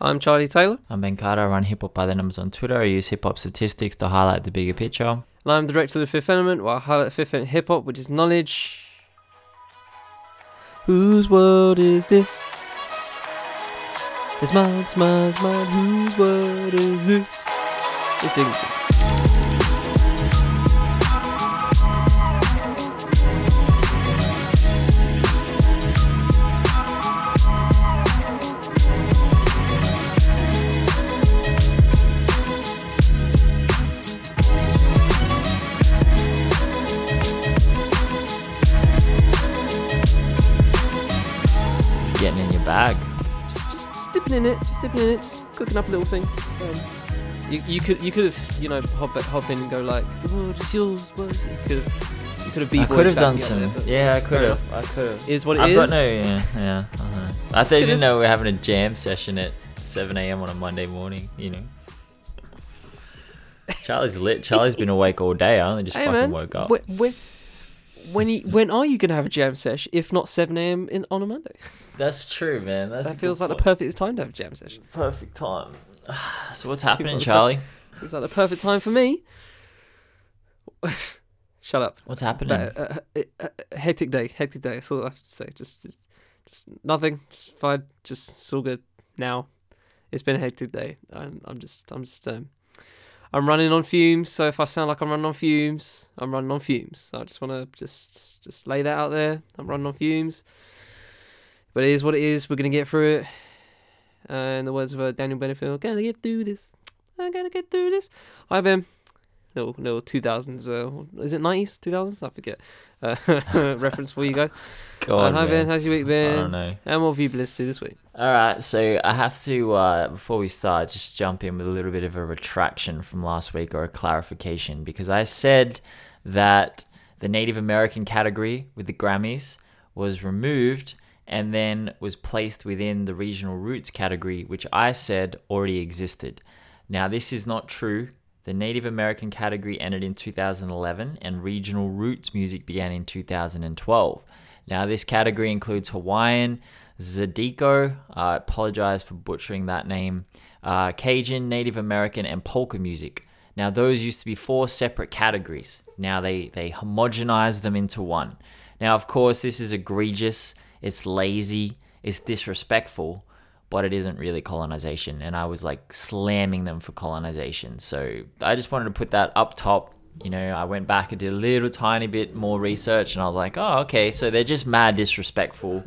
I'm Charlie Taylor, I'm Ben Carter. I run Hip Hop by the Numbers on Twitter. I use hip hop statistics to highlight the bigger picture. and I'm the director of the Fifth Element, where I highlight Fifth Element hip hop, which is knowledge. Whose world is this? It's mine, it's mine, it's mine. Whose world is this? It's Digging. Dipping in it, just dipping in it, just cooking up a little thing. Just, um, you, you could you could have you know hop hop in and go like the world is yours. What is it? You could have you could have I could have done some. Yeah, I could have. I could have. Is what it I've is. got no. Yeah, yeah. I, don't know. I thought you didn't know we are having a jam session at 7 a.m. on a Monday morning. You know. Charlie's lit. Charlie's been awake all day. I only just Hey fucking man, woke up. when when when, you, when are you gonna have a jam sesh if not 7 a.m. in on a Monday? That's true, man. That's that feels like the perfect time to have a jam session. perfect time. so what's happening, like Charlie? It's like the perfect time for me. Shut up. What's happening? But, uh, uh, uh, uh, hectic day, hectic day. That's all I have to say. Just, just, just nothing. Just fine. Just it's all good now. It's been a hectic day. I'm, I'm just, I'm just, um, I'm running on fumes. So if I sound like I'm running on fumes, I'm running on fumes. I just want to just, just lay that out there. I'm running on fumes. But it is what it is. We're gonna get through it. Uh, in the words of uh, Daniel Bedingfield, gotta get through this. I gotta get through this. Hi Ben. No, no, 2000s. Uh, is it 90s? 2000s? I forget. Uh, reference for you guys. God, Uh, hi Ben, how's your week I been? don't know. And what have you been to this week? All right, so I have to uh, before we start, just jump in with a little bit of a retraction from last week or a clarification because I said that the Native American category with the Grammys was removed and then was placed within the regional roots category, which I said already existed. Now, this is not true. The Native American category ended in 2011 and regional roots music began in 2012. Now, this category includes Hawaiian, Zadiko, I apologize for butchering that name, uh, Cajun, Native American, and polka music. Now, those used to be four separate categories. Now they, they homogenized them into one. Now, of course, this is egregious, it's lazy, it's disrespectful, but it isn't really colonization. And I was like slamming them for colonization. So I just wanted to put that up top. You know, I went back and did a little tiny bit more research and I was like, oh, okay, so they're just mad disrespectful.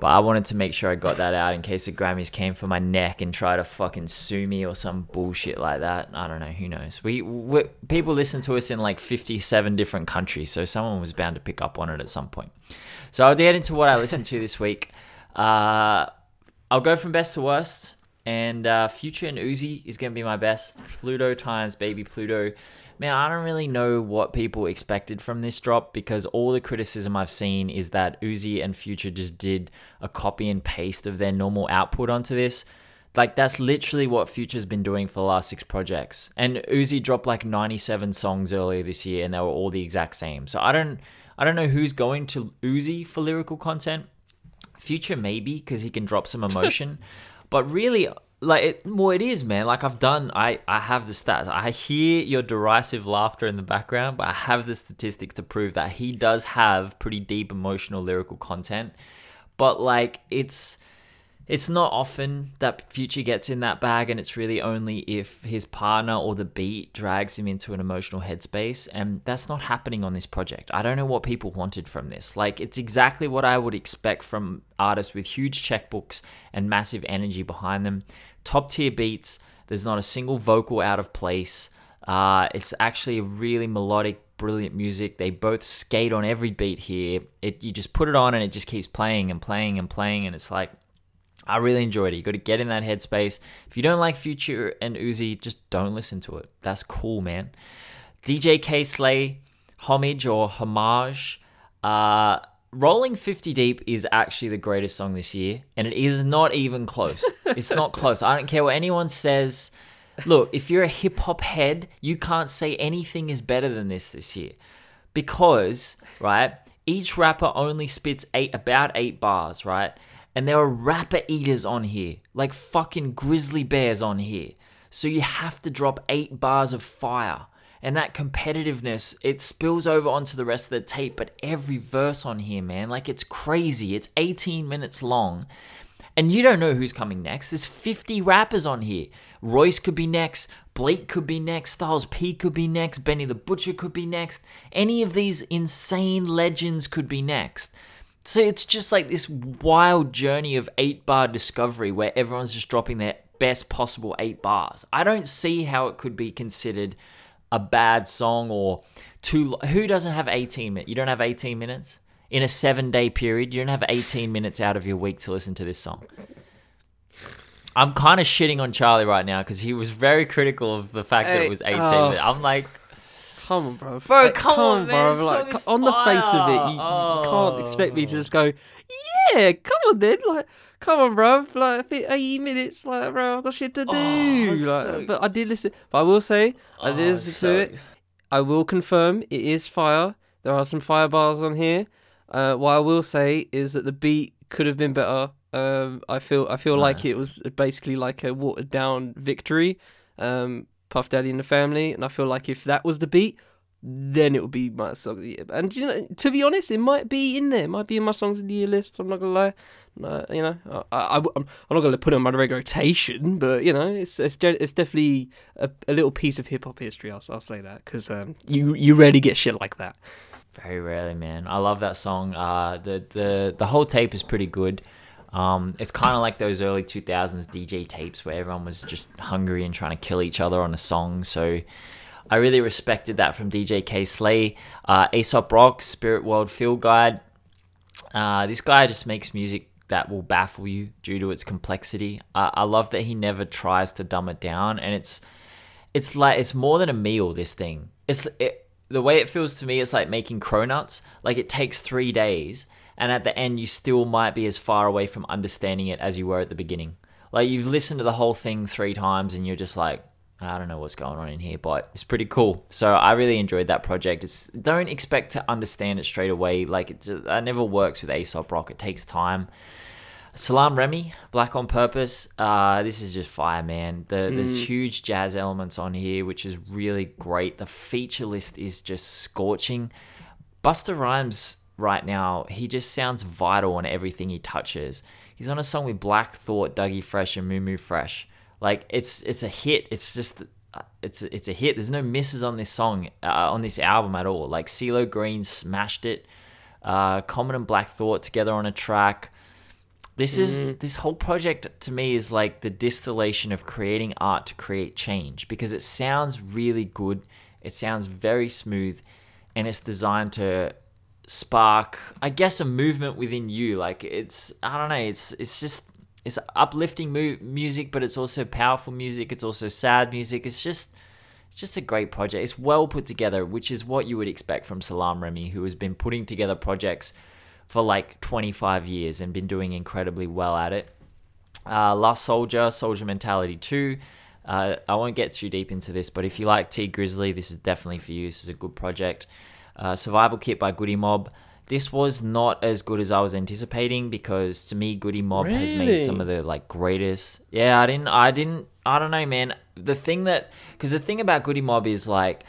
But I wanted to make sure I got that out in case the Grammys came for my neck and try to fucking sue me or some bullshit like that. I don't know. Who knows? We, people listen to us in like 57 different countries, so someone was bound to pick up on it at some point. So I'll get into what I listened to this week. Uh, I'll go from best to worst, and uh, Future and Uzi is gonna be my best. Pluto times Baby Pluto. Man, I don't really know what people expected from this drop because all the criticism I've seen is that Uzi and Future just did a copy and paste of their normal output onto this. Like that's literally what Future's been doing for the last six projects. And Uzi dropped like 97 songs earlier this year and they were all the exact same. So I don't I don't know who's going to Uzi for lyrical content. Future maybe because he can drop some emotion, but really like it, well it is man. Like i've done i i have the stats. I hear your derisive laughter in the background but i have the statistics to prove that he does have pretty deep emotional lyrical content. But like it's it's not often that Future gets in that bag, and it's really only if his partner or the beat drags him into an emotional headspace, and that's not happening on this project. I don't know what people wanted from this. Like, it's exactly what I would expect from artists with huge checkbooks and massive energy behind them. Top tier beats, there's not a single vocal out of place. Uh, it's actually a really melodic, brilliant music. They both skate on every beat here. It you just put it on and it just keeps playing and playing and playing, and it's like I really enjoyed it. You got to get in that headspace. If you don't like Future and Uzi, just don't listen to it. That's cool, man. DJ Kay Slay, homage or homage. Uh, Rolling 50 Deep is actually the greatest song this year, and it is not even close. it's not close. I don't care what anyone says. Look, if you're a hip hop head, you can't say anything is better than this this year. Because, right, each rapper only spits eight about eight bars, right? And there are rapper eaters on here, like fucking grizzly bears on here. So you have to drop eight bars of fire. And that competitiveness, it spills over onto the rest of the tape, but every verse on here, man, like it's crazy. It's 18 minutes long. And you don't know who's coming next. There's 50 rappers on here. Royce could be next. Blake could be next. Styles P could be next. Benny the Butcher could be next. Any of these insane legends could be next. So it's just like this wild journey of eight bar discovery where everyone's just dropping their best possible eight bars. I don't see how it could be considered a bad song or too. Who doesn't have 18 minutes? You don't have 18 minutes? In a seven day period, you don't have 18 minutes out of your week to listen to this song. I'm kind of shitting on Charlie right now because he was very critical of the fact that it was 18 oh. minutes. I'm like, Come on, bro. Bro, Like, come on, man, this Like, on the face of it, you, fire. you can't expect me to Oh. just go, yeah, come on then. Like, come on, bro. Like, if 80 minutes, like, bro, I've got shit to do. Oh, like, so- But I did listen. But I will say, I did Oh, listen so- to it. I will confirm it is fire. There are some fire bars on here. Uh, what I will say is that the beat could have been better. Um, I feel I feel like it was basically like a watered down victory. Um, Puff Daddy and the Family, and I feel like if that was the beat, then it would be my song of the year. And you know, to be honest, it might be in there. It might be in my songs of the year list. I'm not gonna lie. Uh, you know, I, am I'm not gonna put it on my rotation, but you know, it's it's, it's definitely a, a little piece of hip hop history. I'll, I'll say that because um, you you rarely get shit like that. Very rarely, man. I love that song. Uh, the the the whole tape is pretty good. Um, it's kind of like those early 2000s DJ tapes where everyone was just hungry and trying to kill each other on a song. So I really respected that from DJ Kay Slay. Uh, Aesop Rock, Spirit World Field Guide. Uh, this guy just makes music that will baffle you due to its complexity. Uh, I love that he never tries to dumb it down, and it's it's like it's more than a meal. This thing, it's it, the way it feels to me. It's like making cronuts. Like it takes three days, and at the end, you still might be as far away from understanding it as you were at the beginning. Like you've listened to the whole thing three times, and you're just like, I don't know what's going on in here, but it's pretty cool. So I really enjoyed that project. It's don't expect to understand it straight away. Like it, that never works with Aesop Rock. It takes time. Salaam Remi, Black on Purpose. Uh, this is just fire, man. The, There's huge jazz elements on here, which is really great. The feature list is just scorching. Busta Rhymes right now, he just sounds vital on everything he touches. He's on a song with Black Thought, Dougie Fresh, and Mumu Fresh. Like it's it's a hit. It's just uh, it's it's a hit. There's no misses on this song uh, on this album at all. Like CeeLo Green smashed it. Uh, Common and Black Thought together on a track. This is this whole project to me is like the distillation of creating art to create change because it sounds really good. It sounds very smooth and it's designed to spark I guess a movement within you like it's I don't know it's it's just it's uplifting mu- music but it's also powerful music it's also sad music it's just it's just a great project it's well put together which is what you would expect from Salaam Remi who has been putting together projects for like 25 years and been doing incredibly well at it. Uh, Last Soldier, Soldier Mentality 2. Uh, I won't get too deep into this, but if you like Tee Grizzley, this is definitely for you. This is a good project. Uh, Survival Kit by Goodie Mob. This was not as good as I was anticipating because to me, Goodie Mob has made Really? some of the like greatest. Yeah, I didn't, I didn't, I don't know, man. The thing that, because the thing about Goodie Mob is like,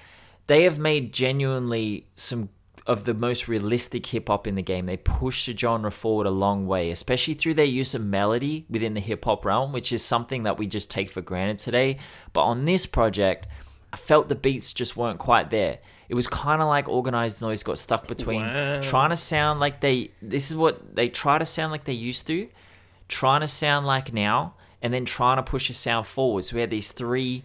they have made genuinely some of the most realistic hip hop in the game. They push the genre forward a long way, especially through their use of melody within the hip hop realm, which is something that we just take for granted today. But on this project, I felt the beats just weren't quite there. It was kind of like organized noise got stuck between Wow. trying to sound like they this is what they try to sound like they used to, trying to sound like now, and then trying to push a sound forward. So we had these three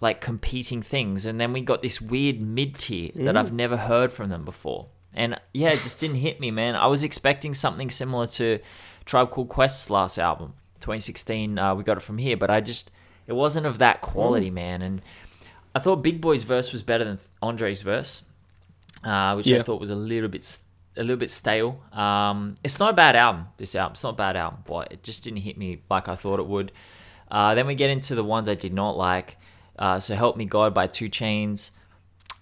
like competing things and then we got this weird mid tier that I've never heard from them before. And yeah, it just didn't hit me, man. I was expecting something similar to Tribe Called Quest's last album, 2016. Uh, we got it from here, but I just it wasn't of that quality, man. And I thought Big Boi's verse was better than Andre's verse, uh, which I thought was a little bit a little bit stale. Um, it's not a bad album. This album, it's not a bad album, but it just didn't hit me like I thought it would. Uh, then we get into the ones I did not like. Uh, so Help Me God by 2 Chainz.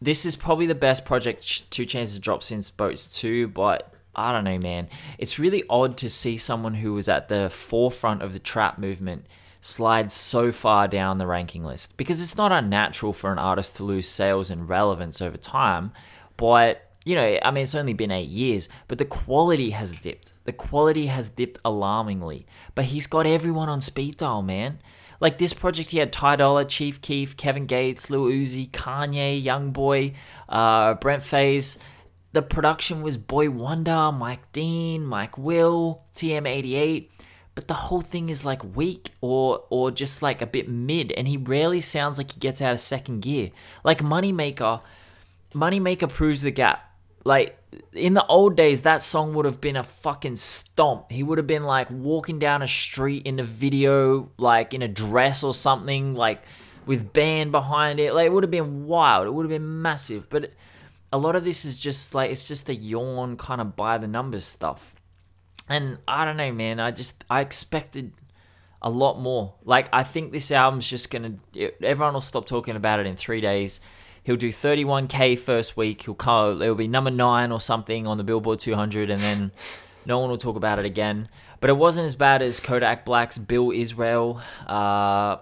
This is probably the best project 2 Chainz has dropped since Boats 2, but I don't know, man. It's really odd to see someone who was at the forefront of the trap movement slide so far down the ranking list because it's not unnatural for an artist to lose sales and relevance over time, but you know, I mean, it's only been eight years, but the quality has dipped. The quality has dipped alarmingly. But he's got everyone on speed dial, man. Like this project, he had Ty Dolla, Chief Keef, Kevin Gates, Lil Uzi, Kanye, Young Boy, uh, Brent Faiyaz. The production was Boy Wonder, Mike Dean, Mike Will, TM88. But the whole thing is like weak or or just like a bit mid, and he rarely sounds like he gets out of second gear. Like Moneymaker, Moneymaker proves the gap like in the old days, that song would have been a fucking stomp. He would have been like walking down a street in a video, like in a dress or something, like with band behind it. Like it would have been wild. It would have been massive. But a lot of this is just like it's just a yawn kind of by the numbers stuff. And I don't know, man. I just I expected a lot more. Like I think this album's just gonna. Everyone will stop talking about it in three days he'll do 31k first week. He'll come, it'll be number nine or something on the Billboard 200, and then no one will talk about it again. But it wasn't as bad as Kodak Black's Bill Israel. Uh,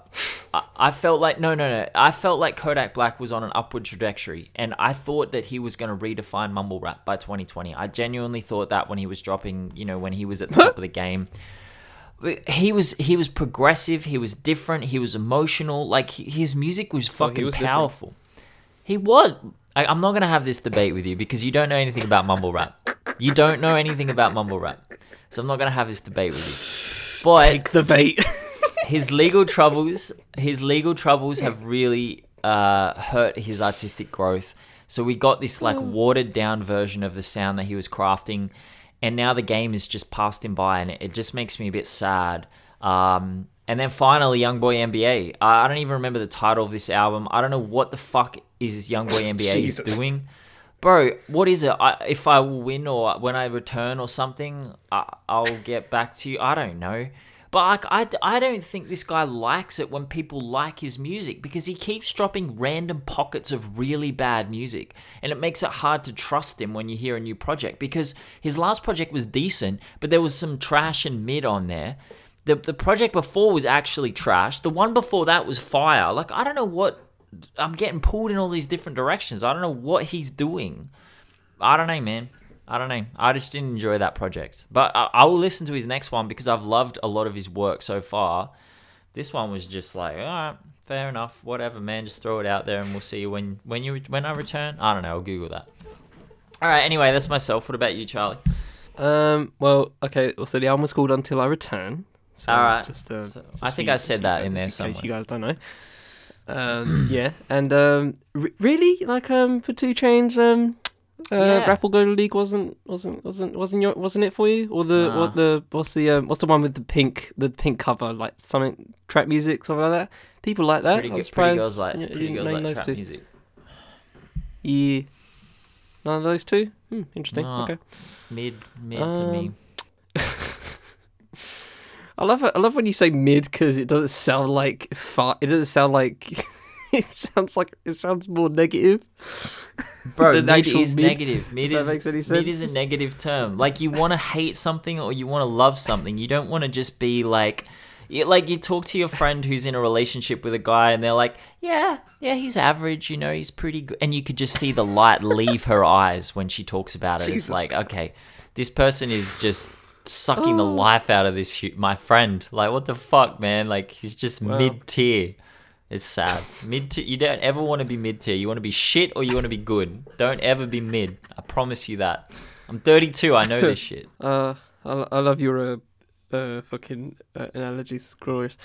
I, felt like no, no, no. I felt like Kodak Black was on an upward trajectory, and I thought that he was going to redefine mumble rap by 2020. I genuinely thought that when he was dropping, you know, when he was at the top of the game he was he was progressive he was different he was emotional like his music was fucking was powerful different. He was. I, I'm not gonna have this debate with you because you don't know anything about mumble rap. You don't know anything about mumble rap, so I'm not gonna have this debate with you. But Take the bait. his legal troubles, his legal troubles have really uh, hurt his artistic growth. So we got this like watered down version of the sound that he was crafting, and now the game has just passed him by, and it, it just makes me a bit sad. Um, and then finally, Young Boy NBA. I, I don't even remember the title of this album. I don't know what the fuck is Young Boy NBA is doing. Bro, what is it? I, if I will win or when I return or something, I, I'll get back to you. I don't know. But I, I, I don't think this guy likes it when people like his music because he keeps dropping random pockets of really bad music. And it makes it hard to trust him when you hear a new project because his last project was decent, but there was some trash and mid on there the the project before was actually trash. The one before that was fire. Like I don't know what I'm getting pulled in all these different directions. I don't know what he's doing. I don't know, man. I don't know. I just didn't enjoy that project. But I, I will listen to his next one because I've loved a lot of his work so far. This one was just like, all right, fair enough, whatever, man. Just throw it out there, and we'll see you when when you when I return. I don't know. I'll Google that. All right. Anyway, that's myself. What about you, Charlie? Um. Well, okay. So the album was called "Until I Return." So All right. Just, uh, so just I think I said that in there in somewhere. case you guys don't know. Um, yeah, and um, r- really, like um, for 2 Chainz, um, uh, yeah. Rap Go to League wasn't wasn't wasn't wasn't your wasn't it for you? Or the nah. what the what's the um, what's the one with the pink the pink cover like something trap music something like that? People like that. Pretty, good, pretty girls like pretty girls like trap two. music. Yeah, none of those two. Hmm, interesting. Nah. Okay, mid mid to me. I love it. I love when you say mid because it doesn't sound like far. It doesn't sound like. it sounds like it sounds more negative. Bro, mid is mid. negative. Mid is makes any sense. mid is a negative term. Like you want to hate something or you want to love something. You don't want to just be like. You, like you talk to your friend who's in a relationship with a guy and they're like, yeah, yeah, he's average, you know, he's pretty good, and you could just see the light leave her eyes when she talks about it. Jesus. It's like, okay, this person is just sucking the oh. life out of this my friend. Like what the fuck, man? Like he's just mid tier. It's sad. mid tier. You don't ever want to be mid tier. You want to be shit or you want to be good. Don't ever be mid. I promise you that. I'm 32. I know this shit. Uh, I, I love your uh, uh fucking uh, analogies. Glorious.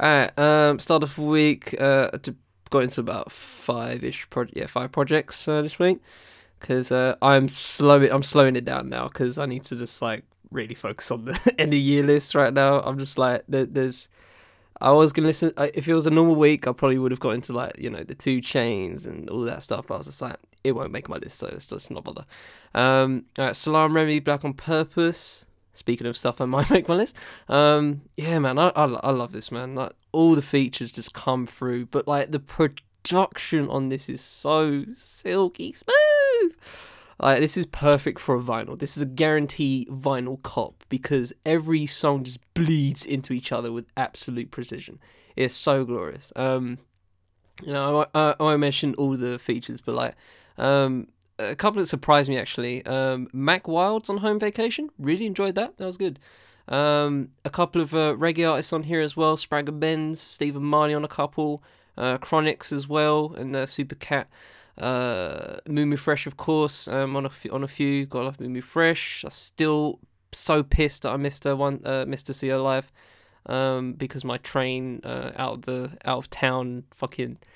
All right. Um, start of the week. Uh, to, got into about five ish project. Yeah, five projects uh, this week. Cause uh, I'm slowing. I'm slowing it down now. Cause I need to just like really focus on the end of year list right now. I'm just like there, there's. I was gonna listen. If it was a normal week, I probably would have got into like you know the 2 Chainz and all that stuff. But I was just like, it won't make my list, so let's just not bother. Um, all right, Salaam Remi, Black on Purpose. Speaking of stuff that might make my list, um, yeah, man, I, I, I love this man. Like all the features just come through, but like the production on this is so silky smooth. Like this is perfect for a vinyl. This is a guarantee vinyl cop because every song just bleeds into each other with absolute precision. It's so glorious. Um, you know, I, I, I won't mention all the features, but like, um, a couple that surprised me actually. Um, Mack Wilds on Home Vacation. Really enjoyed that. That was good. Um, a couple of uh, reggae artists on here as well. Spragga Benz, Stephen Marley on a couple. Uh, Chronixx as well, and uh, Super Cat. Uh, Fresh, of course, um, on a f- on a few. Got love Fresh. I'm still so pissed that I missed her one, uh, missed to see her live, um, because my train uh, out of the out of town fucking.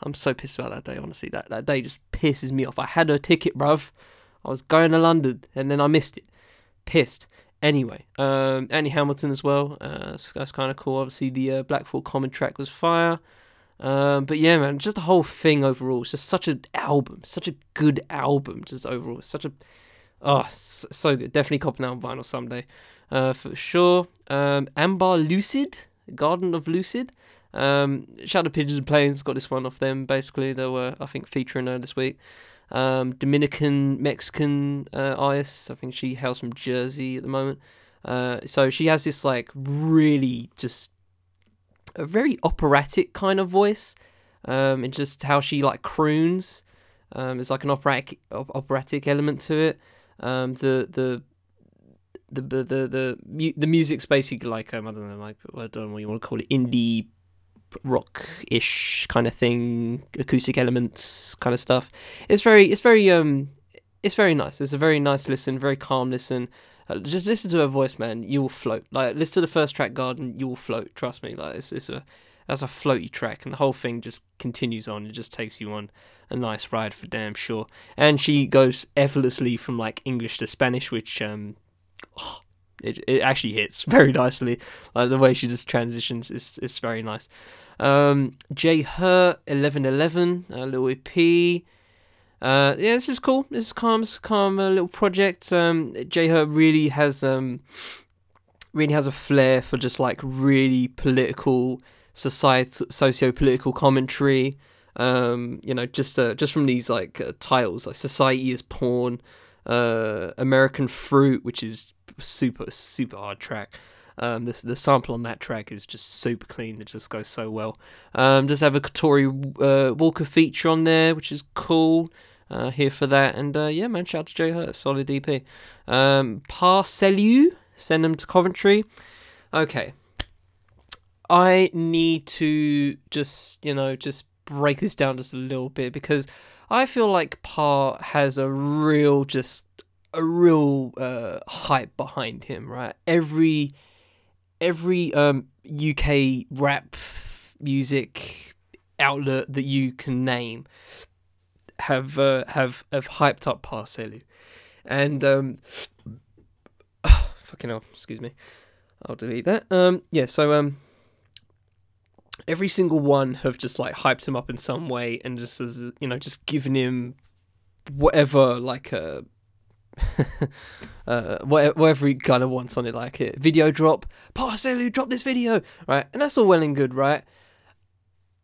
I'm so pissed about that day. Honestly, that that day just pisses me off. I had her ticket, bruv. I was going to London, and then I missed it. Pissed. Anyway, um, Andy Hamilton as well. Uh, that's, kind of cool. Obviously, the uh, Common track was fire. Um, but yeah, man, just the whole thing overall. It's just such an album, such a good album. Just overall, such a oh, so good. Definitely copping out on vinyl someday, uh, for sure. Um, Ambar Lucid, Garden of Lucid. Um, Shadow Pigeons and Planes got this one off them. Basically, they were I think featuring her this week. Um, Dominican Mexican uh, artist. I think she hails from Jersey at the moment. Uh, so she has this like really just a very operatic kind of voice. Um, and just how she like croons. Um, it's like an operatic operatic element to it. Um, the the the the the the, the music's basically like um, I don't know like I don't know what you want to call it indie rock ish kind of thing, acoustic elements kind of stuff. It's very it's very um it's very nice. It's a very nice listen, very calm listen. Uh, just listen to her voice, man. You will float. Like listen to the first track, Garden. You will float. Trust me. Like it's, it's a that's a floaty track, and the whole thing just continues on. It just takes you on a nice ride for damn sure. And she goes effortlessly from like English to Spanish, which um, oh, it it actually hits very nicely. Like the way she just transitions is is very nice. Um, J Her eleven eleven, a little EP. Uh, yeah, this is cool. This is calm, this is calm uh, little project. Um, J Her really has um, really has a flair for just like really political, society, socio-political commentary. Um, you know, just uh, just from these like uh, titles, like "Society is Porn," uh, "American Fruit," which is super super hard track. Um, the the sample on that track is just super clean. It just goes so well. Um, just have a Tori uh, Walker feature on there, which is cool. Uh, here for that, and uh, yeah, man, shout out to Jay Hurt, solid EP. Um, send them to Coventry. Okay, I need to just you know just break this down just a little bit because I feel like Pa has a real just a real uh, hype behind him, right? Every every um, UK rap music outlet that you can name have uh, have have hyped up Pa Salieu, and um, oh, fucking hell, excuse me, I'll delete that. Um, yeah, so um, every single one have just like hyped him up in some way, and just as you know, just given him whatever like a. uh, whatever he kind of wants on it, like it. Video drop, Pa Salieu, drop this video, right? And that's all well and good, right?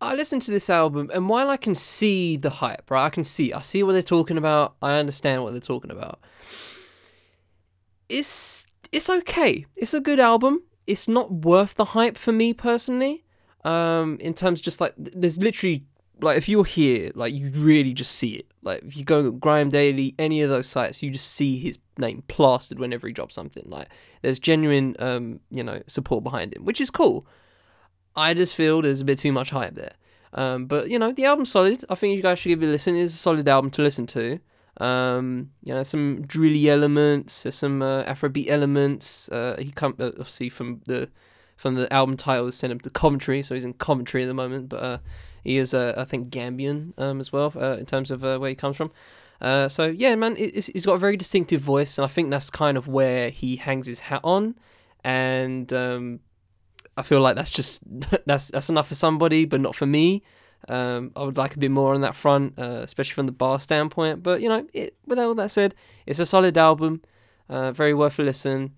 I listen to this album, and while I can see the hype, right, I can see, I see what they're talking about. I understand what they're talking about. It's it's okay. It's a good album. It's not worth the hype for me personally. Um, in terms just like there's literally like if you're here, like you really just see it. Like if you go Grime Daily, any of those sites, you just see his name plastered whenever he drops something. Like there's genuine, um, you know, support behind him, which is cool. I just feel there's a bit too much hype there. Um, but you know, the album's solid. I think you guys should give it a listen. It's a solid album to listen to. Um, you know, some drilly elements, there's some uh, Afrobeat elements. Uh, he come uh, obviously from the from the album title sent him to Coventry, so he's in Coventry at the moment. But uh, he is, uh, I think, Gambian um, as well uh, in terms of uh, where he comes from. Uh, so yeah, man, he's got a very distinctive voice, and I think that's kind of where he hangs his hat on. And um, I feel like that's just that's that's enough for somebody, but not for me. Um, I would like a bit more on that front, uh, especially from the bar standpoint. But you know, it, with all that said, it's a solid album, uh, very worth a listen.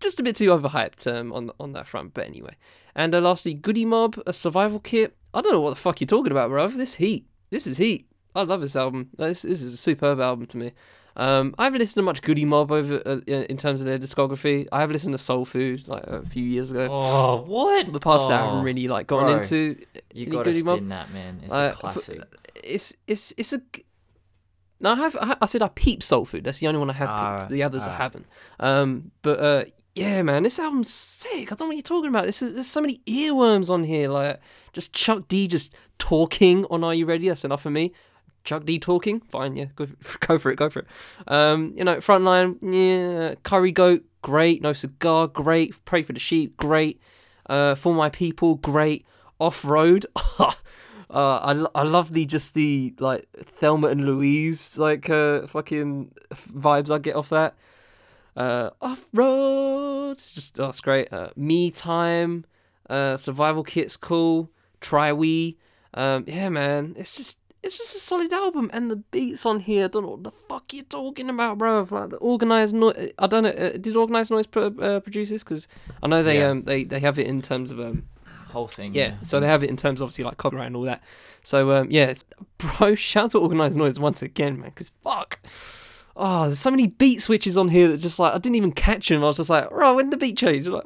Just a bit too overhyped um, on on that front, but anyway. And uh, lastly, Goodie Mob, a survival kit. I don't know what the fuck you're talking about, bro. This heat, this is heat. I love this album. This, this is a superb album to me. Um, I haven't listened to much Goodie Mob over uh, in terms of their discography. I have listened to Soul Food like a few years ago. Oh, what? The past that I Oh, haven't really like gotten bro. into. You gotta Goodie spin Mob? that, man. It's Uh, a classic. It's it's it's a. g- No, I have. I, I said I peep Soul Food. That's the only one I have peeped. The others I haven't. Um, but uh, yeah, man, this album's sick. I don't know what you're talking about. This is, there's so many earworms on here. Like just Chuck D just talking on Are You Ready? That's enough for me. Chuck D talking, fine, yeah, go, go for it, go for it. Um, you know, Frontline, yeah, Curry Goat, great. No Cigar, great. Pray for the Sheep, great. Uh, For My People, great. Off Road, uh, I, I love the just the like Thelma and Louise like uh fucking vibes I get off that. Uh, Off Road, it's just oh, great. Uh, Me Time, uh, Survival Kit's cool. Try We, um, yeah, man, it's just it's just a solid album, and the beats on here. I don't know what the fuck you're talking about, bro. Like the organized noise. I don't know. Uh, did organized noise pro- uh, produce this? Because I know they Yeah. um they they have it in terms of um Whole thing. yeah, so they have it in terms of obviously like copyright and all that. So um, yeah, it's, bro, shout out to Organized Noise once again, man, because fuck. Oh, there's so many beat switches on here that just like I didn't even catch them. I was just like, oh, when did the beat change? Like,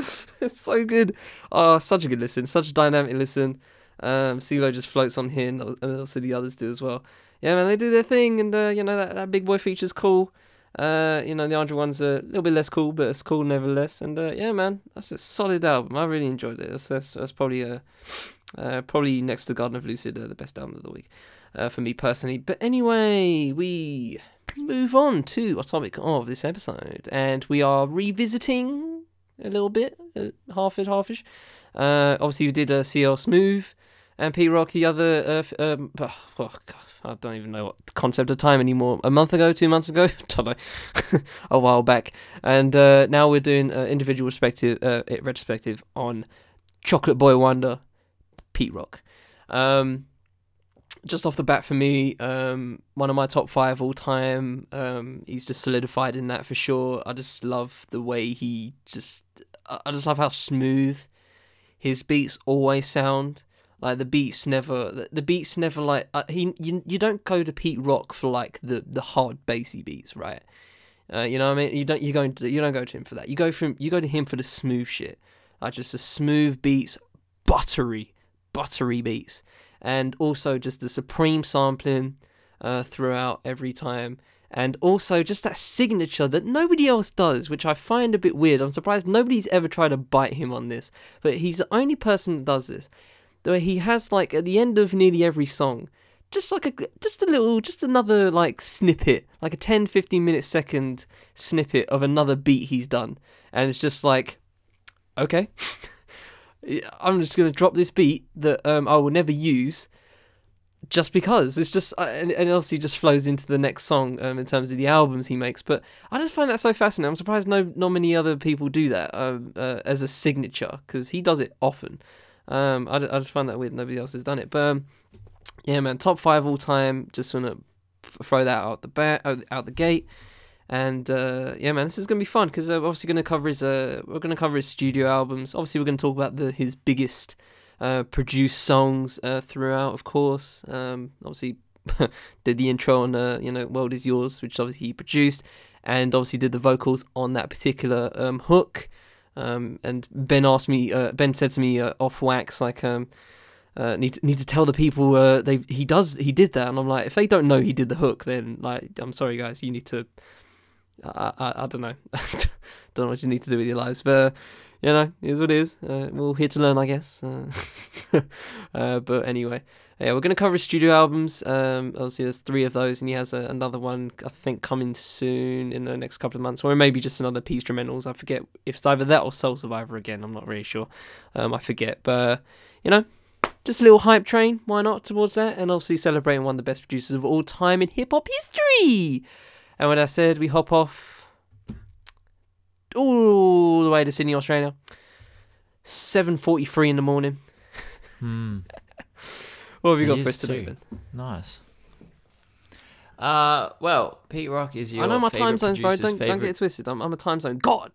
it's so good. Oh, such a good listen, such a dynamic listen. Um, CeeLo just floats on here, and also the others do as well. Yeah, man, they do their thing, and uh, you know that, that Big Boi feature's cool. Uh, you know the Andre one's a little bit less cool, but it's cool nevertheless. And uh, yeah, man, that's a solid album. I really enjoyed it. That's that's, that's probably a uh, probably next to Garden of Lucid, uh, the best album of the week uh, for me personally. But anyway, we move on to our topic of this episode, and we are revisiting a little bit, uh, half it, halfish. Uh, obviously, we did a CL Smooth and Pete Rock the other. Uh, um, oh, God, I don't even know what concept of time anymore. A month ago, two months ago, don't know, a while back, and uh, now we're doing uh, individual respective uh, retrospective on Chocolate Boy Wonder, Pete Rock. Um, just off the bat for me, um, one of my top five all time. Um, he's just solidified in that for sure. I just love the way he just. I just love how smooth his beats always sound. Like the beats never, the, the beats never like uh, he. You, you don't go to Pete Rock for like the the hard bassy beats, right? Uh, you know what I mean? You don't you going to you don't go to him for that. You go from you go to him for the smooth shit, like just the smooth beats, buttery, buttery beats, and also just the supreme sampling uh, throughout every time, and also just that signature that nobody else does, which I find a bit weird. I'm surprised nobody's ever tried to bite him on this, but he's the only person that does this. Where he has like at the end of nearly every song, just like a just a little just another like snippet like a 10 15 minute second snippet of another beat he's done and it's just like okay i'm just gonna drop this beat that um i will never use just because it's just uh, and, and obviously just flows into the next song um, in terms of the albums he makes but i just find that so fascinating i'm surprised no not many other people do that um, uh, as a signature because he does it often um, I, I just find that weird nobody else has done it but um, yeah, man, top five all time. Just wanna throw that out the bat, out the gate, and uh, yeah, man, this is gonna be fun because uh, we're obviously gonna cover his uh, we're gonna cover his studio albums. Obviously, we're gonna talk about the his biggest uh, produced songs uh, throughout, of course. Um, obviously, did the intro on uh, you know "World Is Yours," which obviously he produced, and obviously did the vocals on that particular um, hook. Um, and Ben asked me, uh, Ben said to me uh, off wax, like, um, uh, need to, need to tell the people uh, they he does he did that, and I'm like, if they don't know he did the hook, then like, I'm sorry guys, you need to. I I, I don't know, don't know what you need to do with your lives, but you know, is what it is. Uh, we're all here to learn, I guess. Uh, uh, but anyway, yeah, we're gonna cover his studio albums. Um, obviously there's three of those, and he has a, another one I think coming soon in the next couple of months, or maybe just another PeteStrumentals. I forget if it's either that or Soul Survivor again. I'm not really sure. Um, I forget, but uh, you know, just a little hype train, why not, towards that? And obviously celebrating one of the best producers of all time in hip hop history. And with that said, we hop off all the way to Sydney, Australia. 7.43 in the morning. Hmm. What have you It got for us today, too. Ben? Nice. Uh, well, Pete Rock is your I know my time zones, bro. Don't, don't get it twisted. I'm, I'm a time zone god.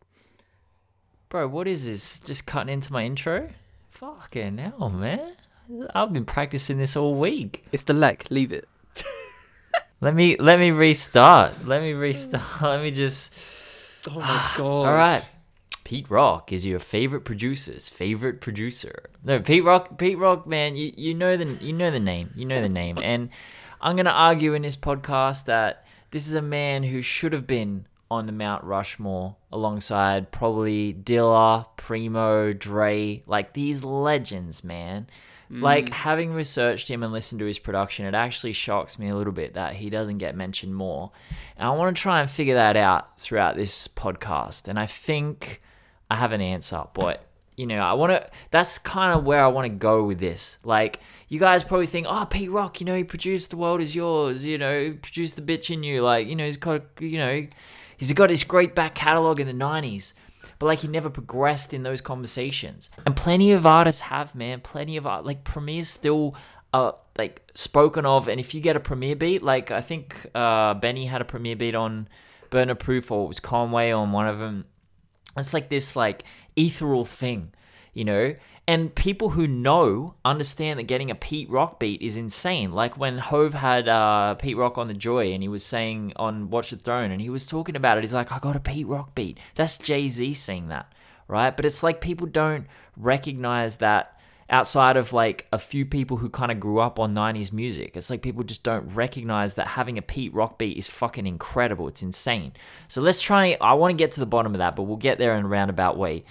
Bro, what is this? Just cutting into my intro? Fucking hell, man. I've been practicing this all week. It's the leg. Leave it. Let me let me restart. Let me restart. Let me just. Oh my god. All right. Pete Rock is your favorite producer's favorite producer. No, Pete Rock. Pete Rock, man. You you know the you know the name. You know the name. And I'm gonna argue in this podcast that this is a man who should have been on the Mount Rushmore alongside probably Dilla, Primo, Dre, like these legends, man. Like mm. having researched him and listened to his production, it actually shocks me a little bit that he doesn't get mentioned more. And I want to try and figure that out throughout this podcast. And I think I have an answer, but you know, I want to. That's kind of where I want to go with this. Like, you guys probably think, oh, Pete Rock, you know, he produced "The World Is Yours," you know, he produced "The Bitch in You," like, you know, he's got, you know, he's got his great back catalog in the '90s, but like, he never progressed in those conversations. And plenty of artists have, man, plenty of art. Like, Premier's still. Uh, like spoken of, and if you get a Premier beat, like I think uh, Benny had a Premier beat on Burner Proof, or it was Conway on one of them it's like this like ethereal thing, you know? And people who know understand that getting a Pete Rock beat is insane. Like when Hove had uh, Pete Rock on the Joy and he was saying on Watch the Throne and he was talking about it. He's like, I got a Pete Rock beat. That's Jay Z saying that, right? But it's like people don't recognize that outside of like a few people who kind of grew up on 90s music. It's like people just don't recognize that having a Pete Rock beat is fucking incredible. It's insane. So let's try, I want to get to the bottom of that, but we'll get there in a roundabout way.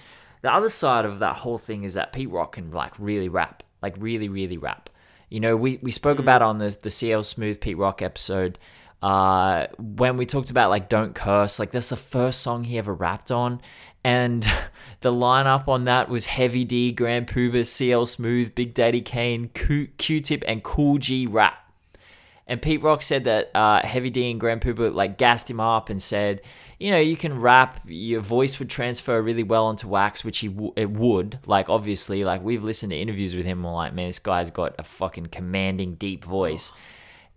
The other side of that whole thing is that Pete Rock can like really rap, like really, really rap. You know, we, we spoke about on the, the CL Smooth Pete Rock episode uh, when we talked about like Don't Curse, like that's the first song he ever rapped on. And the lineup on that was Heavy D, Grand Puba, CL Smooth, Big Daddy Kane, Q- Q-Tip, and Kool G Rap. And Pete Rock said that uh, Heavy D and Grand Puba like gassed him up and said, you know, you can rap, your voice would transfer really well onto wax, which he w- it would. Like obviously, like we've listened to interviews with him, and we're like, man, this guy's got a fucking commanding deep voice.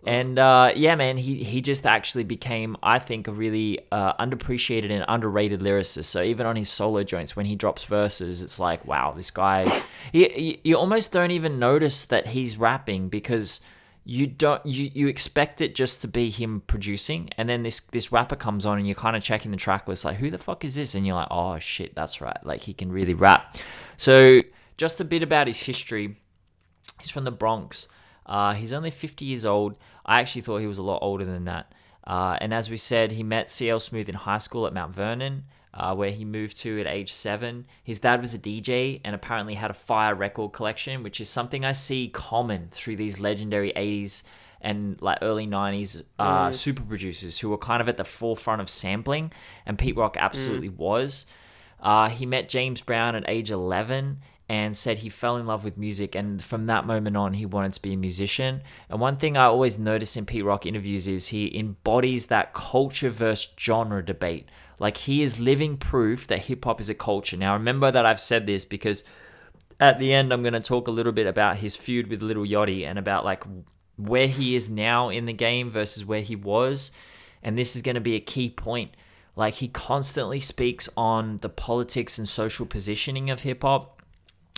And uh, yeah, man, he, he just actually became, I think, a really uh, underappreciated and underrated lyricist. So even on his solo joints, when he drops verses, it's like, wow, this guy. You, you almost don't even notice that he's rapping because you don't you, you expect it just to be him producing, and then this this rapper comes on and you're kind of checking the track list, like, who the fuck is this? And you're like, oh shit, that's right, like he can really rap. So just a bit about his history. He's from the Bronx. Uh, he's only 50 years old. I actually thought he was a lot older than that. Uh, and as we said, he met CL Smooth in high school at Mount Vernon, uh, where he moved to at age seven. His dad was a DJ and apparently had a fire record collection, which is something I see common through these legendary 80s and like early 90s uh, super producers who were kind of at the forefront of sampling. And Pete Rock absolutely was. Uh, he met James Brown at age 11 and said he fell in love with music and from that moment on he wanted to be a musician and one thing i always notice in pete rock interviews is he embodies that culture versus genre debate like he is living proof that hip-hop is a culture now remember that i've said this because at the end i'm going to talk a little bit about his feud with Lil Yachty and about like where he is now in the game versus where he was and this is going to be a key point like he constantly speaks on the politics and social positioning of hip-hop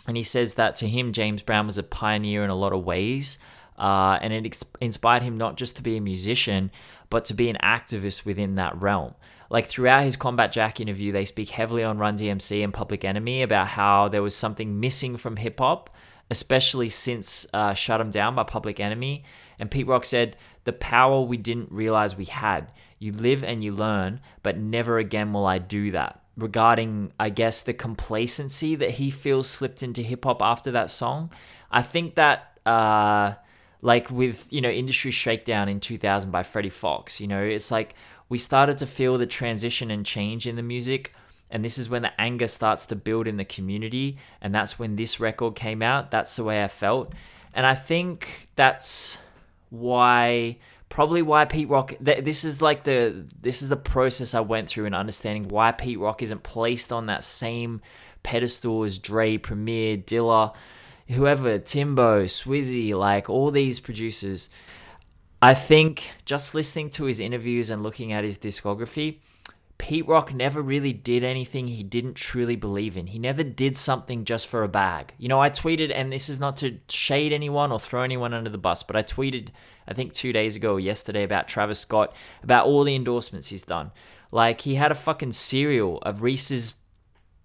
and he says that to him, James Brown was a pioneer in a lot of ways. Uh, and it ex- inspired him not just to be a musician, but to be an activist within that realm. Like throughout his Combat Jack interview, they speak heavily on Run DMC and Public Enemy about how there was something missing from hip hop, especially since uh, Shut 'em Down by Public Enemy. And Pete Rock said, The power we didn't realize we had. You live and you learn, but never again will I do that regarding, I guess, the complacency that he feels slipped into hip hop after that song. I think that, uh, like with, you know, Industry Shakedown in 2000 by Freddie Foxxx, you know, it's like we started to feel the transition and change in the music. And this is when the anger starts to build in the community. And that's when this record came out. That's the way I felt. And I think that's why probably why Pete Rock. Th- this is like the this is the process I went through in understanding why Pete Rock isn't placed on that same pedestal as Dre, Premier, Dilla, whoever, Timbo, Swizzy, like all these producers. I think just listening to his interviews and looking at his discography, Pete Rock never really did anything he didn't truly believe in. He never did something just for a bag. You know, I tweeted, and this is not to shade anyone or throw anyone under the bus, but I tweeted, I think two days ago or yesterday about Travis Scott, about all the endorsements he's done. Like, he had a fucking cereal, a Reese's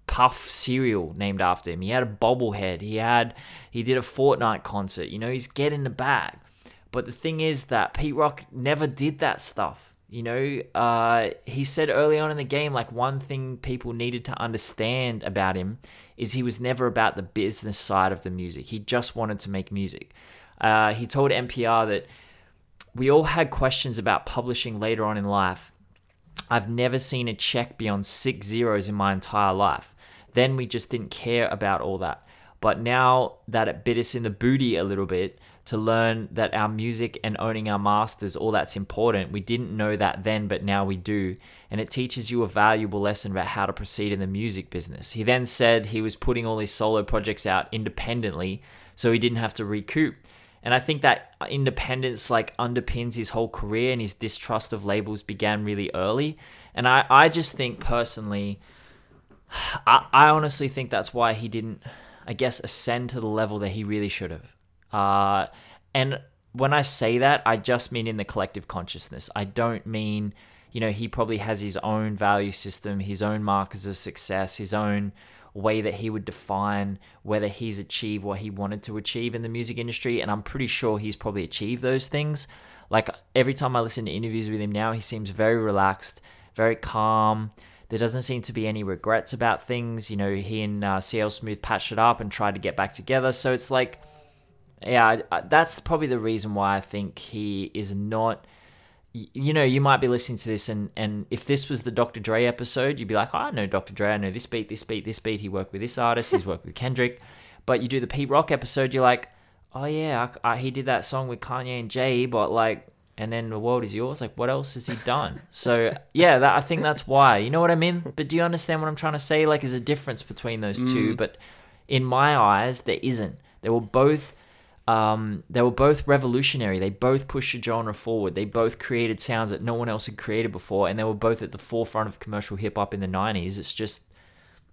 Puff cereal named after him. He had a bobblehead. He had, he did a Fortnite concert. You know, he's getting the bag. But the thing is that Pete Rock never did that stuff. You know, uh, he said early on in the game, like one thing people needed to understand about him is he was never about the business side of the music. He just wanted to make music. Uh, he told NPR that we all had questions about publishing later on in life. I've never seen a check beyond six zeros in my entire life. Then we just didn't care about all that. But now that it bit us in the booty a little bit, to learn that our music and owning our masters, all that's important. We didn't know that then, but now we do. And it teaches you a valuable lesson about how to proceed in the music business. He then said he was putting all his solo projects out independently so he didn't have to recoup. And I think that independence like underpins his whole career and his distrust of labels began really early. And I, I just think personally, I, I honestly think that's why he didn't, I guess, ascend to the level that he really should have. Uh, and when I say that, I just mean in the collective consciousness. I don't mean, you know, he probably has his own value system, his own markers of success, his own way that he would define whether he's achieved what he wanted to achieve in the music industry. And I'm pretty sure he's probably achieved those things. Like every time I listen to interviews with him now, he seems very relaxed, very calm. There doesn't seem to be any regrets about things. You know, he and uh, CL Smooth patched it up and tried to get back together. So it's like, yeah, that's probably the reason why I think he is not. You know, you might be listening to this, and, and if this was the Dr. Dre episode, you'd be like, oh, I know Dr. Dre, I know this beat, this beat, this beat. He worked with this artist, he's worked with Kendrick. But you do the Pete Rock episode, you're like, oh yeah, I, I, he did that song with Kanye and Jay, but like, and then the world is yours. Like, what else has he done? So yeah, that, I think that's why. You know what I mean? But do you understand what I'm trying to say? Like, there's a difference between those mm. two, but in my eyes, there isn't. They were both um, they were both revolutionary. They both pushed the genre forward. They both created sounds that no one else had created before, and they were both at the forefront of commercial hip hop in the '90s. It's just,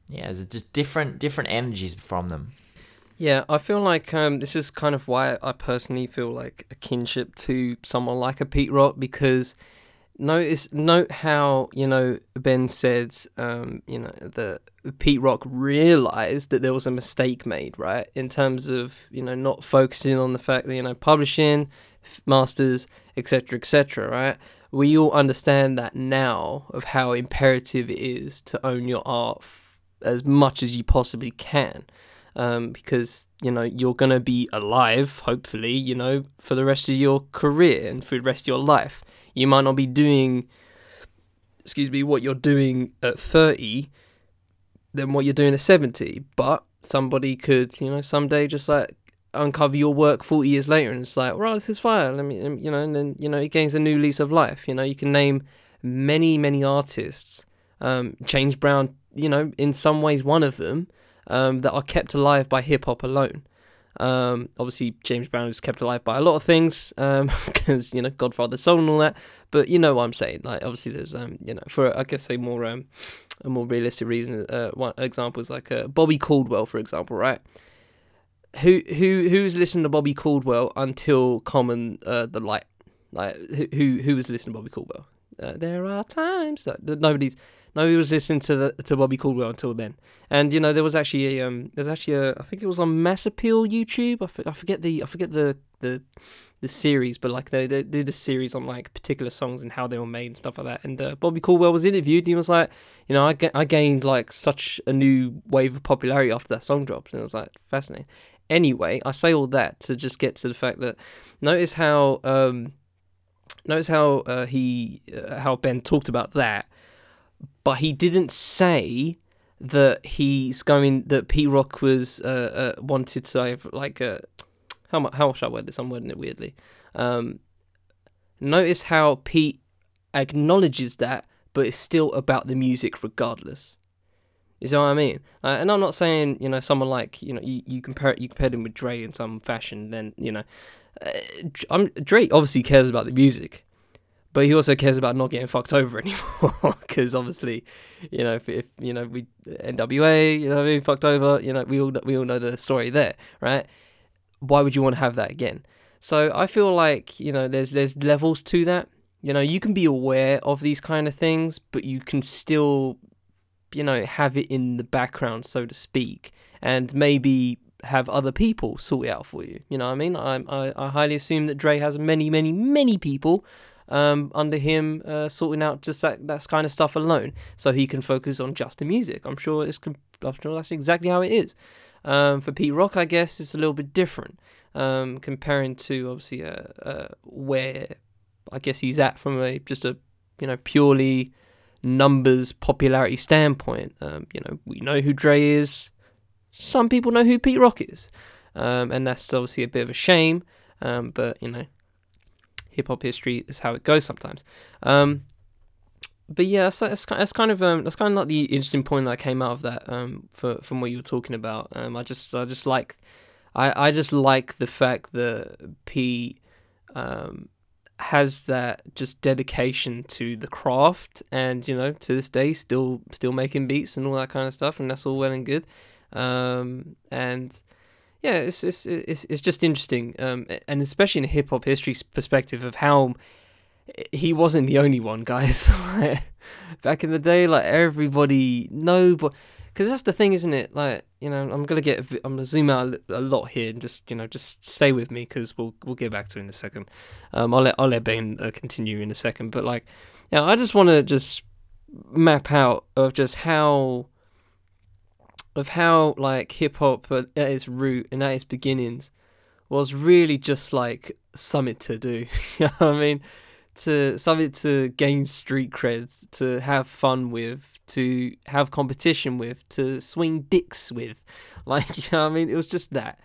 yeah, it's just different different energies from them. Yeah, I feel like um, this is kind of why I personally feel like a kinship to someone like a Pete Rock because notice note how you know Ben said um, you know that Pete Rock realized that there was a mistake made right? In terms of you know not focusing on the fact that you know publishing masters etc etc right? We all understand that now of how imperative it is to own your art f- as much as you possibly can um, because you know you're gonna be alive hopefully you know for the rest of your career and for the rest of your life you might not be doing, excuse me, what you're doing at 30 than what you're doing at 70. But somebody could, you know, someday just like uncover your work 40 years later and it's like, right, this is fire. Let me, you know, and then, you know, it gains a new lease of life. You know, you can name many, many artists. Um, James Brown, you know, in some ways, one of them um, that are kept alive by hip hop alone. Um, obviously, James Brown is kept alive by a lot of things because um, you know Godfather soul and all that. But you know what I'm saying. Like obviously, there's um, you know for I guess a more um, a more realistic reason. Uh, one example is like uh, Bobby Caldwell, for example, right? Who who who's listened to Bobby Caldwell until Common uh, the Light? Like who who was listening to Bobby Caldwell? Uh, there are times that nobody's no, he was listening to the to Bobby Caldwell until then. And you know, there was actually a um, there's actually a I think it was on Mass Appeal YouTube. I, f- I forget the I forget the the the series, but like they, they did a series on like particular songs and how they were made and stuff like that. And uh, Bobby Caldwell was interviewed. and He was like, you know, I gained like such a new wave of popularity after that song dropped, and it was like fascinating. Anyway, I say all that to just get to the fact that notice how um, notice how uh, he uh, how Ben talked about that but he didn't say that he's going that Pete Rock was uh, uh, wanted to have like a how much how should I word this? I'm wording it weirdly. Um, notice how Pete acknowledges that, but it's still about the music regardless. You see what I mean? Uh, and I'm not saying you know someone like you know you, you compare you compared him with Dre in some fashion. Then you know, uh, I'm, Dre obviously cares about the music, but he also cares about not getting fucked over anymore because obviously, you know, if, if you know we NWA, you know, being fucked over, you know, we all we all know the story there, right? Why would you want to have that again? So I feel like you know, there's there's levels to that. You know, you can be aware of these kind of things, but you can still, you know, have it in the background, so to speak, and maybe have other people sort it out for you. You know I mean? I, I, I highly assume that Dre has many, many, many people um, under him uh, sorting out just that, that kind of stuff alone so he can focus on just the music. I'm sure it's I'm sure that's exactly how it is. Um, for Pete Rock, I guess it's a little bit different um, comparing to obviously uh, uh, where I guess he's at from a just a you know purely numbers popularity standpoint. Um, you know we know who Dre is. Some people know who Pete Rock is, um, and that's obviously a bit of a shame. Um, but you know hip hop history is how it goes sometimes. Um, but yeah, that's, that's, that's kind of um, that's kind of like the interesting point that came out of that um, for, from what you were talking about. Um, I just I just like I, I just like the fact that P um, has that just dedication to the craft, and you know to this day still still making beats and all that kind of stuff, and that's all well and good. Um, and yeah, it's it's it's, it's just interesting, um, and especially in a hip hop history perspective of how he wasn't the only one, guys. Back in the day, like everybody, no, but because that's the thing, isn't it? Like you know, I'm gonna get, I'm gonna zoom out a lot here and just you know, just stay with me because we'll we'll get back to it in a second. Um, I'll let I'll let Ben uh, continue in a second, but like, yeah, I just want to just map out of just how of how like hip hop at its root and at its beginnings was really just like something to do. you know I mean? To something to gain street creds, to have fun with, to have competition with, to swing dicks with. Like, you know I mean? It was just that.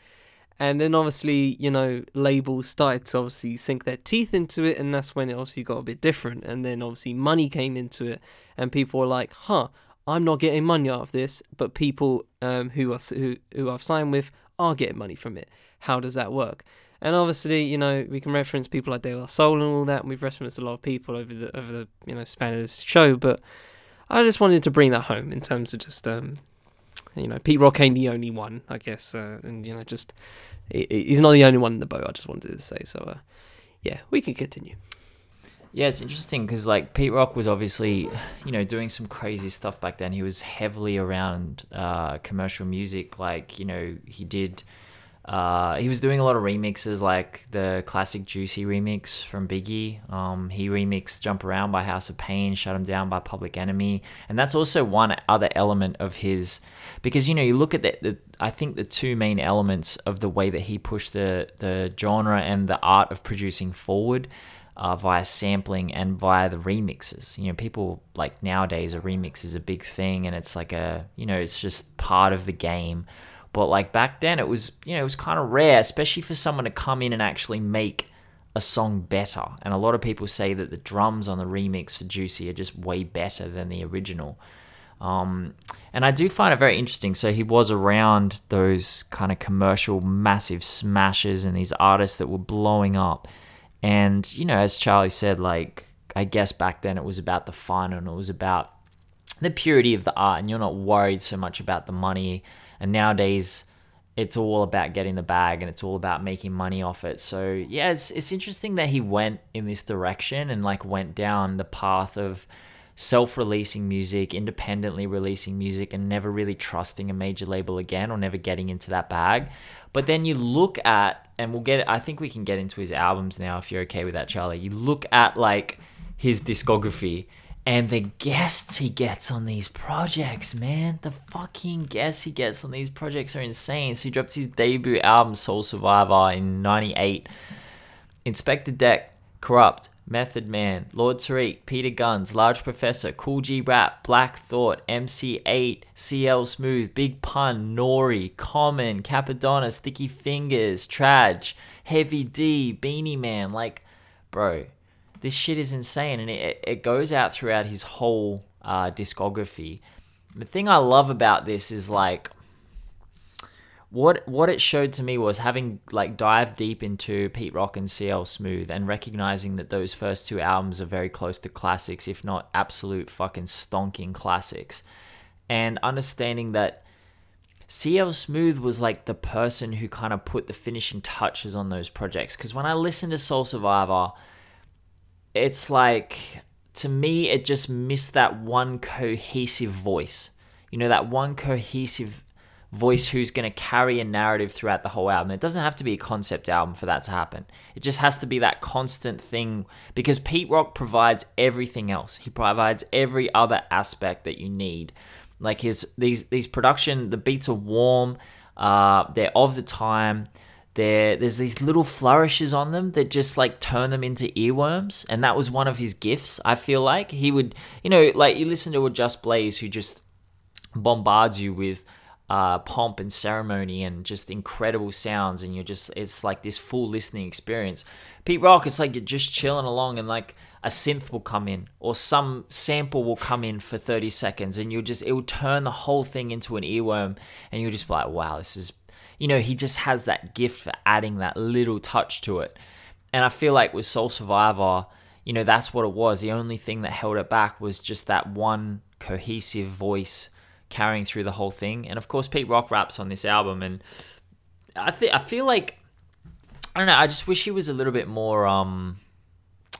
And then obviously, you know, labels started to obviously sink their teeth into it, and that's when it obviously got a bit different. And then obviously money came into it, and people were like, huh, I'm not getting money out of this, but people um, who are who who I've signed with are getting money from it. How does that work? And obviously, you know, we can reference people like De La Soul and all that, and we've referenced a lot of people over the over the you know span of this show. But I just wanted to bring that home in terms of just um, you know, Pete Rock ain't the only one, I guess, uh, and you know, just he's not the only one in the boat. I just wanted to say so. Uh, yeah, we can continue. Yeah, it's interesting because like Pete Rock was obviously, you know, doing some crazy stuff back then. He was heavily around uh, commercial music. Like, you know, he did. Uh, he was doing a lot of remixes, like the classic Juicy remix from Biggie. Um, he remixed "Jump Around" by House of Pain, "Shut 'Em Down" by Public Enemy, and that's also one other element of his. Because you know, you look at the, the I think the two main elements of the way that he pushed the the genre and the art of producing forward uh, via sampling and via the remixes. You know, people like nowadays a remix is a big thing and it's like a, you know, it's just part of the game. But like back then it was, you know, it was kind of rare, especially for someone to come in and actually make a song better. And a lot of people say that the drums on the remix for Juicy are just way better than the original. Um, and I do find it very interesting. So he was around those kind of commercial massive smashes and these artists that were blowing up and, you know, as Charlie said, like, I guess back then it was about the fun and it was about the purity of the art, and you're not worried so much about the money. And nowadays, it's all about getting the bag and it's all about making money off it. So, yeah, it's, it's interesting that he went in this direction and like went down the path of self releasing music, independently releasing music, and never really trusting a major label again or never getting into that bag. But then you look at and we'll get I think we can get into his albums now if you're okay with that, Charlie. You look at like his discography and the guests he gets on these projects, man. The fucking guests he gets on these projects are insane. So he drops his debut album, Soul Survivor, in 98. Inspectah Deck, Kurupt, Method Man, Lord Tariq, Peter Gunz, Large Professor, Kool G Rap, Black Thought, MC Eiht, CL Smooth, Big Pun, Nori, Common, Cappadonna, Sticky Fingaz, Traj, Heavy D, Beenie Man. Like, bro, this shit is insane. And it, it goes out throughout his whole uh, discography. The thing I love about this is like, what what it showed to me was having like dived deep into Pete Rock and CL Smooth and recognizing that those first two albums are very close to classics, if not absolute fucking stonking classics, and understanding that CL Smooth was like the person who kind of put the finishing touches on those projects. Because when I listen to Soul Survivor, it's like to me it just missed that one cohesive voice. You know that one cohesive voice who's going to carry a narrative throughout the whole album. It doesn't have to be a concept album for that to happen. It just has to be that constant thing because Pete Rock provides everything else. He provides every other aspect that you need. Like his these these production, the beats are warm, uh, they're of the time. There, there's these little flourishes on them that just like turn them into earworms, and that was one of his gifts. I feel like he would, you know, like you listen to a Just Blaze who just bombards you with uh, pomp and ceremony and just incredible sounds, and you're just it's like this full listening experience. Pete Rock, it's like you're just chilling along, and like a synth will come in or some sample will come in for 30 seconds, and you'll just it will turn the whole thing into an earworm, and you'll just be like, wow, this is, you know, he just has that gift for adding that little touch to it, and I feel like with Soul Survivor. You know, that's what it was. The only thing that held it back was just that one cohesive voice carrying through the whole thing. And of course, Pete Rock raps on this album, and I think I feel like I don't know. I just wish he was a little bit more um.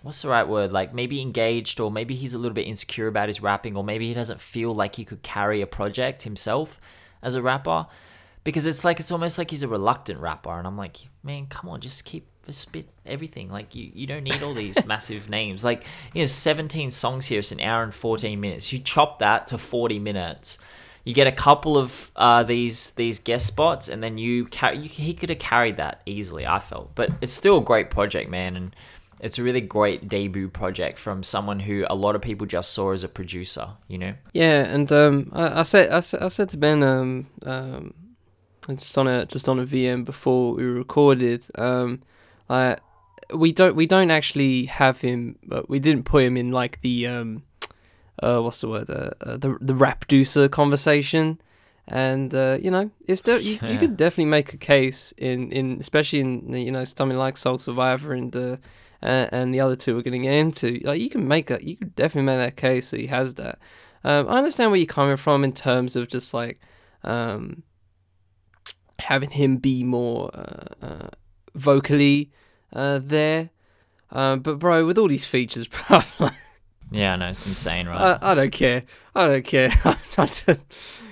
What's the right word? Like maybe engaged, or maybe he's a little bit insecure about his rapping, or maybe he doesn't feel like he could carry a project himself as a rapper, because it's like it's almost like he's a reluctant rapper, and I'm like, man, come on, just keep spit everything. Like you, you don't need all these massive names. Like you know, 17 songs here. It's an hour and 14 minutes. You chop that to 40 minutes you get a couple of uh, these these guest spots, and then you, car- you he could have carried that easily. I felt, but it's still a great project, man, and it's a really great debut project from someone who a lot of people just saw as a producer. You know? Yeah, and um, I, I said I, said I said to Ben um, um, just on a just on a VM before we recorded um, I we don't we don't actually have him, but we didn't put him in like the um uh, what's the word? Uh, uh, the the rap producer conversation, and uh, you know, it's de- you, you could definitely make a case in, in especially in you know something like Soul Survivor and the uh, and the other two we're going to get into. Like you can make that, you could definitely make that case that he has that. Um, I understand where you're coming from in terms of just like um, having him be more uh, uh, vocally uh, there. Uh, but bro, with all these features, bro, yeah, I know it's insane, right? I, I don't care. I don't care. I just,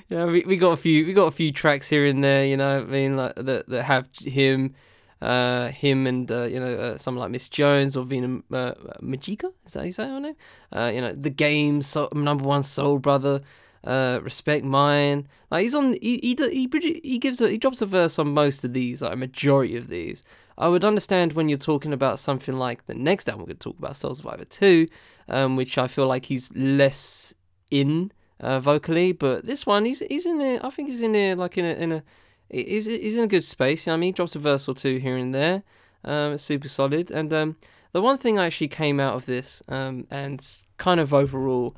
you know, we, we got a few we got a few tracks here and there, you know. I mean, like that that have him, uh, him and uh, you know uh, someone like Miss Jones or Vina uh, Majika. Is that how you say her name? Uh, you know, the game, so, number one soul brother. Uh, respect mine. Like he's on. He he he, he gives a, he drops a verse on most of these, like a majority of these. I would understand when you're talking about something like the next album we're to talk about, Soul Survivor 2, um, which I feel like he's less in uh, vocally, but this one, he's he's in there, I think he's in there like in a, in a he's, he's in a good space, you know I mean? He drops a verse or two here and there. Um, it's super solid. And um, the one thing I actually came out of this, um, and kind of overall,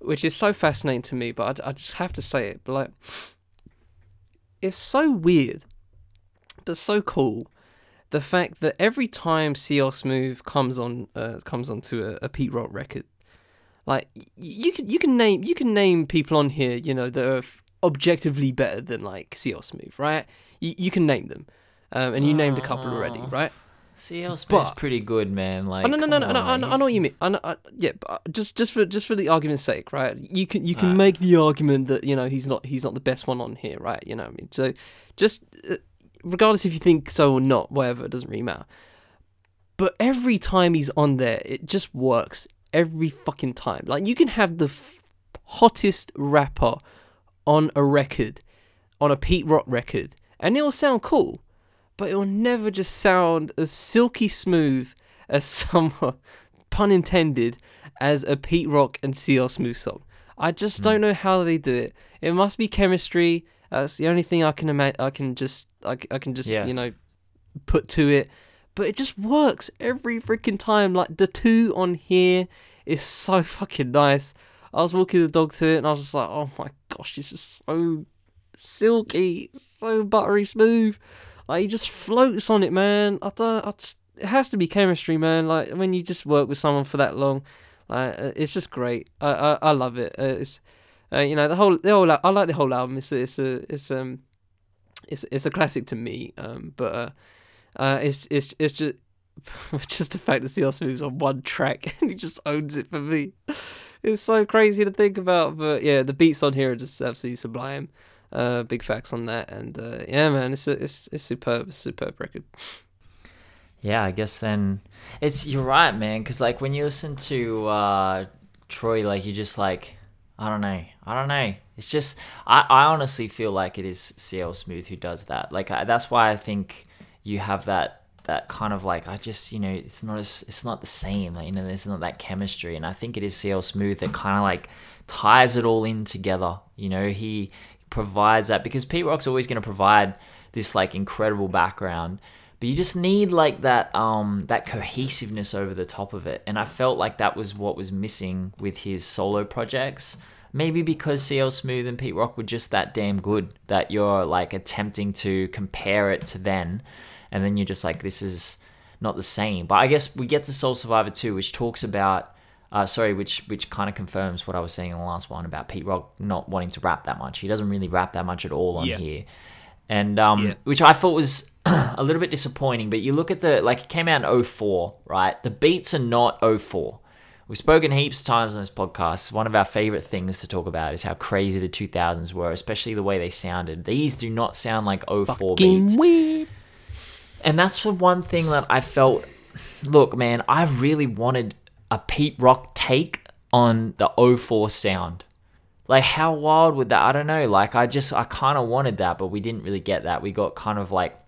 which is so fascinating to me, but I, I just have to say it, but like, it's so weird, but so cool the fact that every time CL Smooth comes on uh, comes onto a, a Pete Rock record, like you can you can name you can name people on here, you know, that are objectively better than like CL Smooth, right? You you can name them, um, and you uh, named a couple already, right? CL Smooth's pretty good, man. Like, oh, no, no, no, no, no, I, I know what you mean. I know, I, yeah, but just just for just for the argument's sake, right? You can you can right. make the argument that you know he's not he's not the best one on here, right? You know what I mean? So just uh, regardless if you think so or not, whatever, it doesn't really matter. But every time he's on there, it just works every fucking time. Like you can have the f- hottest rapper on a record, on a Pete Rock record, and it'll sound cool, but it'll never just sound as silky smooth as some, pun intended, as a Pete Rock and CL Smooth song. I just mm. don't know how they do it. It must be chemistry. That's the only thing I can imagine. I can just, I, I can just, yeah. you know, put to it. But it just works every freaking time. Like the two on here is so fucking nice. I was walking the dog to it, and I was just like, oh my gosh, this is so, silky, so buttery smooth. Like he just floats on it, man. I don't. I just, it has to be chemistry, man. Like when you just work with someone for that long, like uh, it's just great. I I, I love it. Uh, it's uh, you know the whole the whole I like the whole album. It's it's a it's um it's it's a classic to me. Um, but uh, uh it's it's it's just just the fact that CL Smooth's on one track and he just owns it for me. It's so crazy to think about, but yeah, the beats on here are just absolutely sublime. Uh, big facts on that, and uh, yeah, man, it's a, it's it's superb, superb record. Yeah, I guess then it's you're right, man. Because like when you listen to uh, Troy, like you just like I don't know, I don't know. It's just I, I honestly feel like it is CL Smooth who does that. Like I, that's why I think you have that that kind of like I just you know it's not as it's not the same. Like, you know, there's not that chemistry, and I think it is CL Smooth that kind of like ties it all in together. You know, he provides that because Pete Rock's always going to provide this like incredible background but you just need like that um that cohesiveness over the top of it and i felt like that was what was missing with his solo projects. Maybe because cl smooth and pete rock were just that damn good that you're like attempting to compare it to then and then you're just like this is not the same. But i guess we get to soul survivor 2 which talks about uh, sorry, which which kind of confirms what I was saying in the last one about Pete Rock not wanting to rap that much. He doesn't really rap that much at all on Yeah. here, and um, Yeah. which I thought was a little bit disappointing. But you look at the like it came out in 04, right? The beats are not 04. We've spoken heaps of times on this podcast. One of our favorite things to talk about is how crazy the 2000s were, especially the way they sounded. These do not sound like 04 beats. weird. And that's the one thing that I felt. Look, man, I really wanted a Pete Rock take on the 04 sound. Like, how wild would that? I don't know. Like, I just, I kind of wanted that, but we didn't really get that. We got kind of like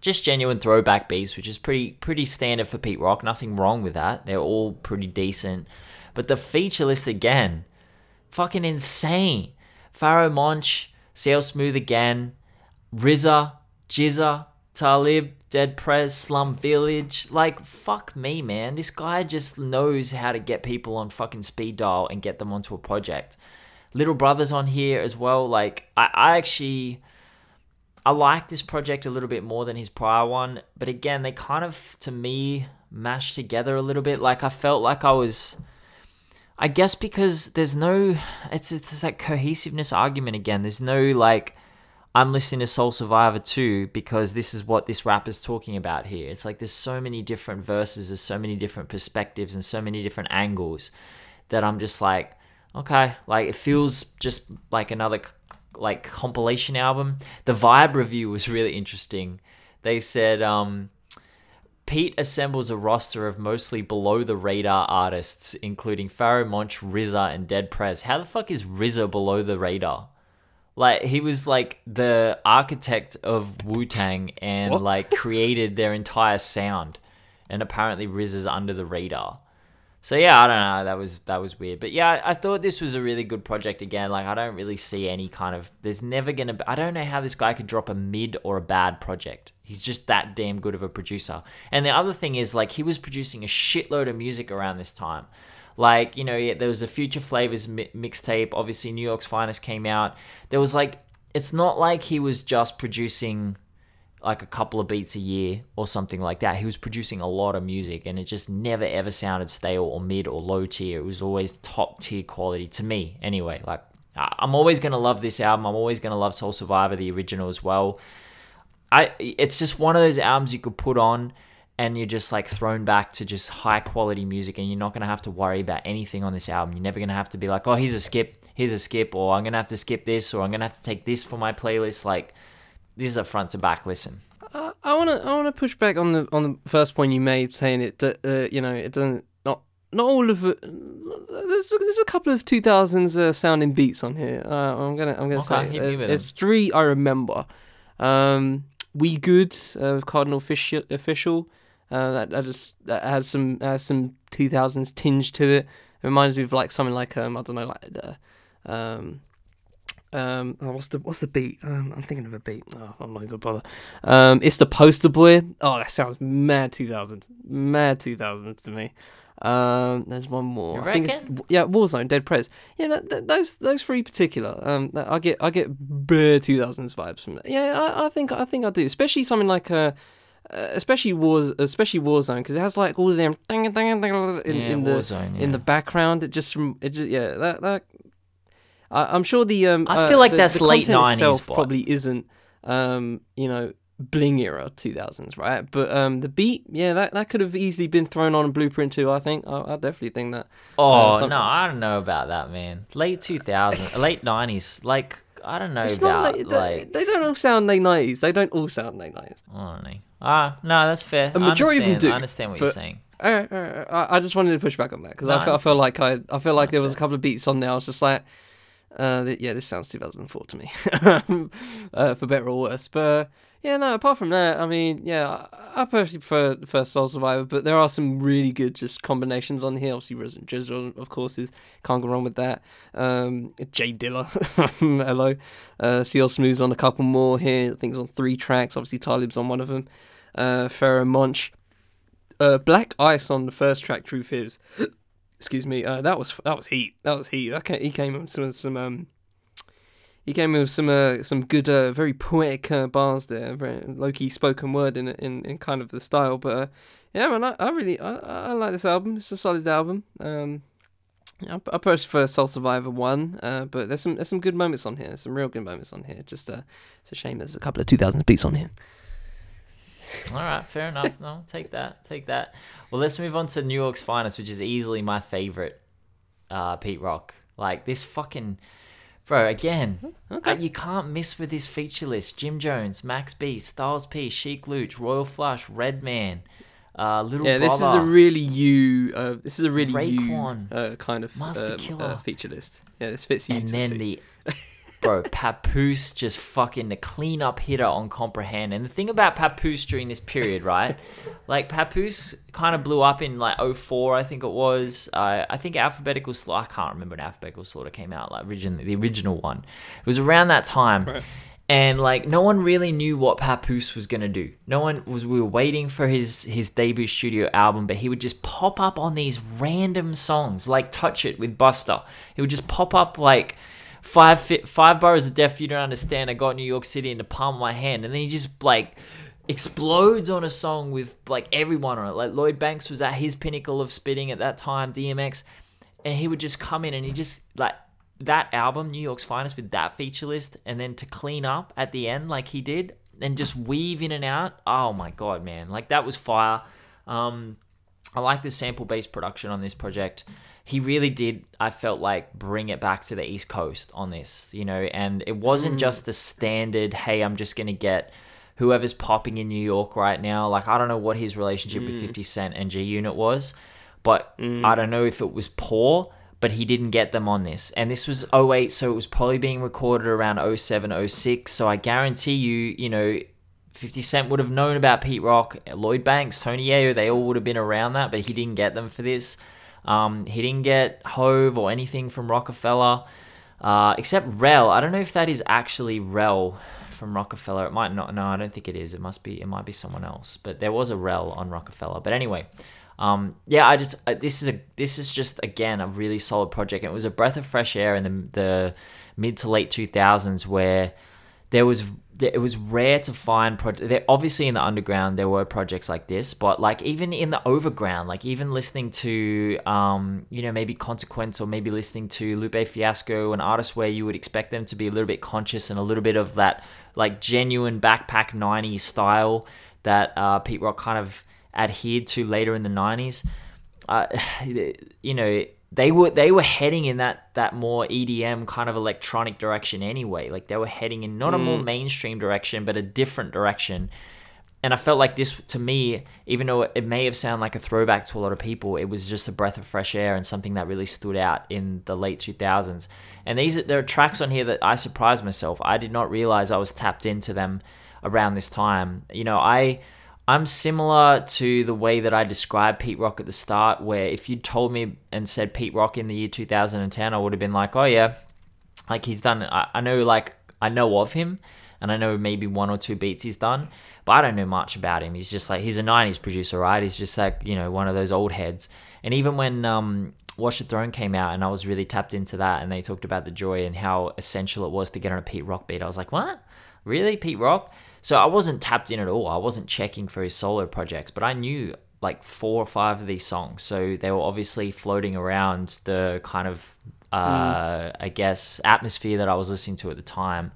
just genuine throwback beats, which is pretty, pretty standard for Pete Rock. Nothing wrong with that. They're all pretty decent. But the feature list again, fucking insane. Pharoahe Monch, CL Smooth again, RZA, GZA, Talib, Dead Prez, Slum Village. Like, fuck me, man. This guy just knows how to get people on fucking speed dial and get them onto a project. Little Brother's on here as well. Like, I, I actually. I like this project a little bit more than his prior one, but again, they kind of, to me, mashed together a little bit. Like, I felt like I was. I guess because there's no. It's, it's that cohesiveness argument again. There's no, like. I'm listening to Soul Survivor 2 because this is what this rapper's talking about here. It's like there's so many different verses, there's so many different perspectives and so many different angles that I'm just like, okay, like it feels just like another like compilation album. The vibe review was really interesting. They said um Pete assembles a roster of mostly below the radar artists, including Pharoahe Monch, RZA, and Dead Prez. How the fuck is RZA below the radar? Like he was like the architect of Wu Tang and What? like created their entire sound, and apparently RZA's under the radar. So yeah, I don't know. That was that was weird, but yeah, I thought this was a really good project. Again, like I don't really see any kind of. There's never gonna. Be, I don't know how this guy could drop a mid or a bad project. He's just that damn good of a producer. And the other thing is like he was producing a shitload of music around this time. Like you know, yeah, there was a Future Flavors mi- mixtape. Obviously, New York's Finest came out. There was like, it's not like he was just producing like a couple of beats a year or something like that. He was producing a lot of music and it just never ever sounded stale or mid or low tier. It was always top tier quality to me anyway. Like I'm always going to love this album. I'm always going to love Soul Survivor the original as well. I it's just one of those albums you could put on and you're just like thrown back to just high quality music and you're not going to have to worry about anything on this album. You're never going to have to be like, "Oh, here's a skip, here's a skip," or "I'm going to have to skip this," or "I'm going to have to take this for my playlist." Like this is a front to back listen. Uh, I want to I want to push back on the on the first point you made, saying it that uh, you know it doesn't not not all of it. There's a, there's a couple of 2000s uh, sounding beats on here. Uh, I'm gonna I'm gonna Okay, say there's, there's three I remember. Um, we good uh, Cardinal Offishall official. Uh, that that, just, that has some has some 2000s tinge to it. It reminds me of like something like um I don't know like the um um oh, what's the what's the beat um I'm thinking of a beat oh I'm not gonna bother um it's the poster boy oh that sounds mad 2000s mad 2000s to me Um, there's one more. You I think it's, yeah, Warzone, Dead Prez. Yeah, that, that, those those three particular. Um, that- I get I get bare 2000s vibes from that. Yeah, I, I think I think I do, especially something like uh, uh especially Wars, especially Warzone, because it has like all of them ding, ding, ding, ding, in, yeah, in the Warzone, in the yeah. background. It just rem- it just yeah that that. I, I'm sure the um. I uh, feel like the- that's the late content 90s, itself but- Probably isn't um you know bling era 2000s right but um the beat yeah that that could have easily been thrown on a blueprint too i think i, I definitely think that Oh some- no, I don't know about that, man. Late 2000s, late 90s. Like I don't know it's about not like, they- like they don't all sound late 90s they don't all sound late 90s I don't know. Ah, no, that's fair. A majority of them do, I understand what you're saying. Alright, alright, I, I just wanted to push back on that because No, I, I feel, I feel like I, I feel like there was a couple of beats on there. I was just like, uh, th- yeah, this sounds 2004 to me, uh, for better or worse. But yeah, no. Apart from that, I mean, yeah, I, personally prefer the first Soul Survivor, but there are some really good just combinations on here. Obviously, Resident Drizzle, of course, is can't go wrong with that. Um, J Dilla, hello. Uh, CL Smooth's on a couple more here. I think it's on three tracks. Obviously, Talib's on one of them. Uh, Pharoahe Monch uh, Black Ice on the first track. Truth is, excuse me. Uh, that was that was heat. That was heat. That ca- he came up with some some um. He came with some uh, some good, uh, very poetic uh, bars there, very low key spoken word in in, in kind of the style. But uh, yeah, man, I, I really I, I like this album. It's a solid album. Um, I, I personally prefer Soul Survivor one, uh, but there's some there's some good moments on here. There's some real good moments on here. Just uh, it's a shame there's a couple of 2000s beats on here. All right, fair enough. No, take that, take that. Well, let's move on to New York's finest, which is easily my favorite. Uh, Pete Rock, like this fucking bro. Again, Okay. uh, you can't miss with this feature list. Jim Jones, Max B, Styles P, Sheek Louch, Royal Flush, Redman, uh, Little Yeah, this is a really you. Uh, this is a really Raekwon, you uh, kind of Master um, Killer. uh, feature list. Yeah, this fits you. and then a T. the bro Papoose just fucking the clean up hitter on comprehend. And the thing about Papoose during this period, right? like Papoose kind of blew up in like 04, I think it was. Uh, I think Alphabetical Slaughter. I can't remember when Alphabetical Slaughter came out. Like originally, the original one. It was around that time. Right. And like no one really knew what Papoose was gonna do. No one was. We were waiting for his his debut studio album, but he would just pop up on these random songs, like "Touch It" with Busta. He would just pop up like five fi- five boroughs of death. you don't understand. I got New York City in the palm of my hand, and then he just like explodes on a song with like everyone on it. Like Lloyd Banks was at his pinnacle of spitting at that time, DMX, and he would just come in and he just like that album, New York's Finest, with that feature list, and then to clean up at the end like he did, and just weave in and out. Oh my god, man! Like that was fire. Um, I like the sample based production on this project. He really did, I felt like, bring it back to the East Coast on this, you know, and it wasn't mm. just the standard, hey, I'm just going to get whoever's popping in New York right now. Like, I don't know what his relationship with mm. 50 Cent and G Unit was, but mm. I don't know if it was poor, but he didn't get them on this. And this was 08, so it was probably being recorded around 07, 06. So I guarantee you, you know, 50 Cent would have known about Pete Rock, Lloyd Banks, Tony Yayo, they all would have been around that, but he didn't get them for this. Um, he didn't get Hove or anything from Roc-A-Fella, uh, except Rel. I don't know if that is actually Rel from Roc-A-Fella. It might not. No, I don't think it is. It must be. It might be someone else. But there was a Rel on Roc-A-Fella. But anyway, um, yeah. I just uh, this is a this is just again a really solid project. It was a breath of fresh air in the the mid to late two thousands where there was it was rare to find project there obviously in the underground there were projects like this but like even in the overground like even listening to um you know maybe consequence or maybe listening to lupe fiasco an artist where you would expect them to be a little bit conscious and a little bit of that like genuine backpack 90s style that uh, pete rock kind of adhered to later in the 90s uh, you know they were they were heading in that that more EDM kind of electronic direction anyway. Like they were heading in not a more mm. mainstream direction, but a different direction. And I felt like this to me, even though it may have sounded like a throwback to a lot of people, it was just a breath of fresh air and something that really stood out in the late 2000s. And these there are tracks on here that I surprised myself. I did not realize I was tapped into them around this time. You know, I I'm similar to the way that I described Pete Rock at the start, where if you'd told me and said Pete Rock in the year 2010, I would have been like, oh yeah, like he's done. I, I know, like I know of him, and I know maybe one or two beats he's done, but I don't know much about him. He's just like he's a '90s producer, right? He's just like you know one of those old heads. And even when um, the Throne came out, and I was really tapped into that, and they talked about the joy and how essential it was to get on a Pete Rock beat. I was like, what? Really, Pete Rock? So I wasn't tapped in at all. I wasn't checking for his solo projects, but I knew like four or five of these songs. So they were obviously floating around the kind of, uh, mm. I guess, atmosphere that I was listening to at the time.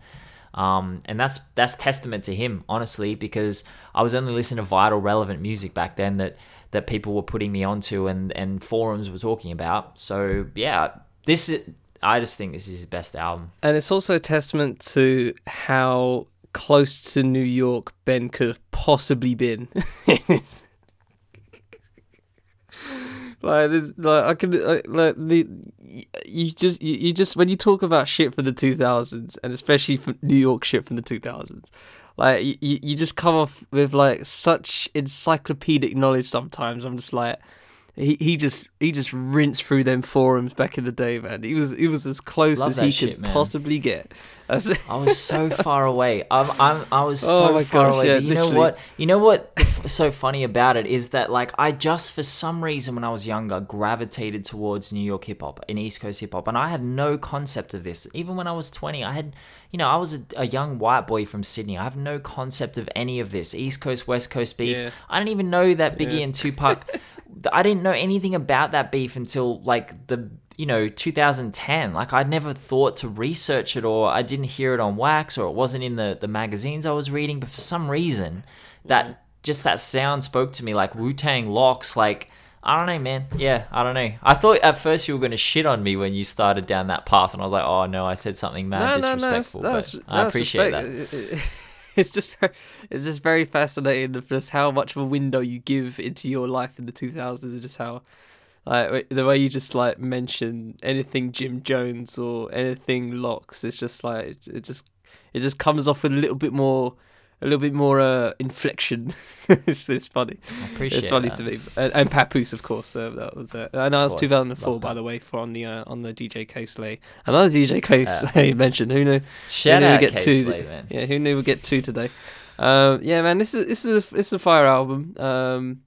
Um, and that's that's testament to him, honestly, because I was only listening to vital, relevant music back then that that people were putting me onto and and forums were talking about. So yeah, this is, I just think this is his best album. And it's also a testament to how close to New York Ben could have possibly been. like, like I can like, like the you just you, you just when you talk about shit from the 2000s and especially from New York shit from the 2000s like you, you just come off with like such encyclopedic knowledge sometimes i'm just like he, he just he just rinsed through them forums back in the day, man. He was he was as close Love as he shit, could man. possibly get. As I was so far away. I'm, I'm I was oh so far gosh, away. Yeah, you literally. know what? You know what? so funny about it is that like I just for some reason when I was younger gravitated towards New York hip hop and East Coast hip hop, and I had no concept of this. Even when I was 20, I had you know I was a, a young white boy from Sydney. I have no concept of any of this East Coast West Coast beef. Yeah. I didn't even know that Biggie yeah. and Tupac. I didn't know anything about that beef until like the you know 2010 like i'd never thought to research it or i didn't hear it on wax or it wasn't in the the magazines i was reading but for some reason that mm. just that sound spoke to me like wu-tang LOX like i don't know man. Yeah i don't know. I thought at first you were going to shit on me when you started down that path and i was like oh no i said something mad no, disrespectful no, no, but i appreciate that it's just very, it's just very fascinating of just how much of a window you give into your life in the 2000s and just how like the way you just like mention anything Jim Jones or anything LOX it's just like it just it just comes off with a little bit more a little bit more uh, inflection. it's, it's funny. I appreciate It's funny that. to me. And, and Papoose, of course. Uh, that was uh, I know it was 2004, by the way, for on the uh, on the DJ Kay Slay. Another DJ Kay Slay mentioned. Who knew? Shout who knew out get two, man. Yeah, who knew we'd get two today? Um, yeah, man, this is this is a, this is a fire album. Um,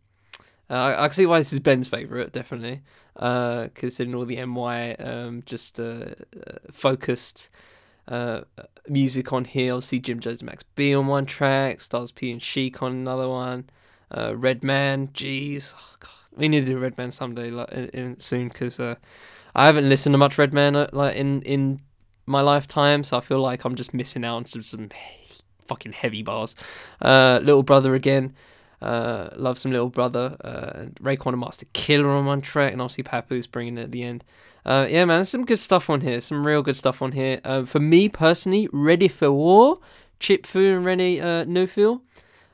uh, I, I, can see why this is Ben's favorite, definitely. Uh, considering all the my um, just uh, focused uh, music on here. See Jim Jones and Max B on one track, Styles P and Sheek on another one. Uh, Redman, jeez, oh, we need to do Redman someday, like in, in soon, because uh, I haven't listened to much Redman uh, like in in my lifetime, so I feel like I'm just missing out on some some fucking heavy bars. Uh, Little Brother again. Uh, love some Little Brother. Uh, Raekwon and Master Killer on one track, and obviously Papoose bringing it at the end. Uh, yeah, man, some good stuff on here. Some real good stuff on here. Uh, for me personally, Ready for War, Chip Fu and Rennie uh, Neufville,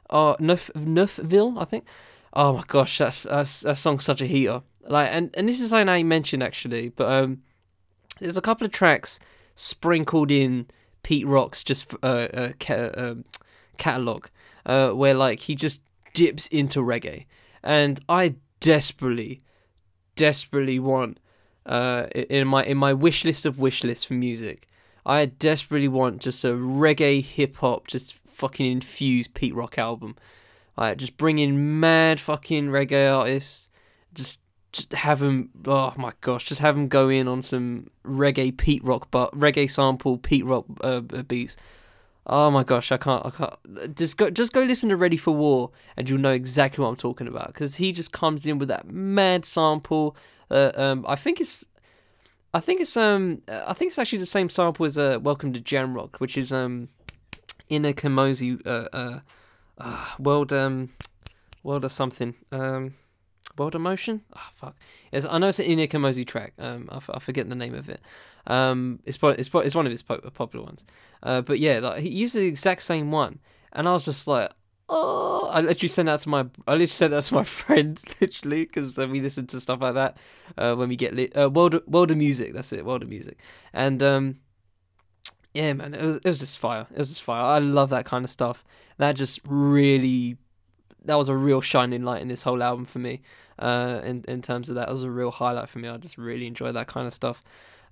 uh, Neuf, Neufville, I think. Oh my gosh, that that song's such a heater. Like, and, and this is something I mentioned actually, but um, there's a couple of tracks sprinkled in Pete Rock's just uh, uh ca- um, catalog, uh, where like he just dips into reggae, and I desperately, desperately want uh, in my in my wish list of wish lists for music. I desperately want just a reggae hip hop, just fucking infused Pete Rock album. Like just bring in mad fucking reggae artists, just just have them. Oh my gosh, just have them go in on some reggae Pete Rock, but reggae sample Pete Rock uh, beats. Oh my gosh, I can't, I can't. Just go, just go listen to Ready for War, and you'll know exactly what I'm talking about. Because he just comes in with that mad sample, uh, um, I think it's, I think it's um, I think it's actually the same sample as uh, Welcome to Jamrock, which is um, Ini Kamoze uh, uh, uh, World um, World of something um, World of Motion. Oh fuck! It's, I know it's an Ini Kamoze track. Um, I, f- I forget the name of it. Um, it's it's it's one of his popular ones. Uh, but yeah, like he used the exact same one, and I was just like, oh, I literally sent that to my, I literally sent that to my friends, literally, because uh, we listen to stuff like that uh, when we get lit. Uh, world, of, world of music, that's it, world of music, and um, yeah, man, it was, it was just fire. It was just fire. I love that kind of stuff. That just really, that was a real shining light in this whole album for me. Uh, in in terms of that, it was a real highlight for me. I just really enjoy that kind of stuff.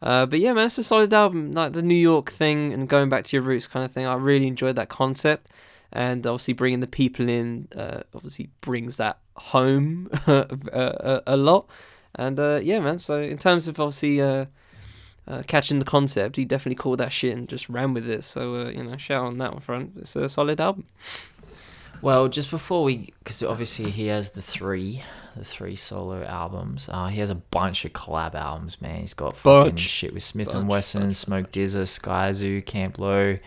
Uh, but yeah, man, it's a solid album. Like the New York thing and going back to your roots kind of thing. I really enjoyed that concept and obviously bringing the people in uh, obviously brings that home a, a, lot. And uh, yeah, man. So in terms of obviously uh, uh, catching the concept, he definitely called that shit and just ran with it. So uh, you know, shout on that one front. It's a solid album. Well, just before we, because obviously he has the three, the three solo albums. Uh, he has a bunch of collab albums, man. He's got fucking shit with Smith bunch, and Wesson, bunch, Smoke DZA, Skyzoo, Camp Lo.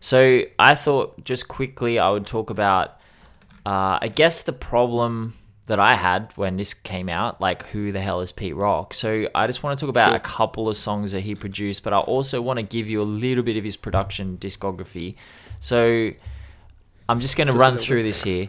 So I thought just quickly I would talk about, uh, I guess the problem that I had when this came out, like who the hell is Pete Rock? So I just want to talk about sure. a couple of songs that he produced, but I also want to give you a little bit of his production discography. So I'm just going to run through this here.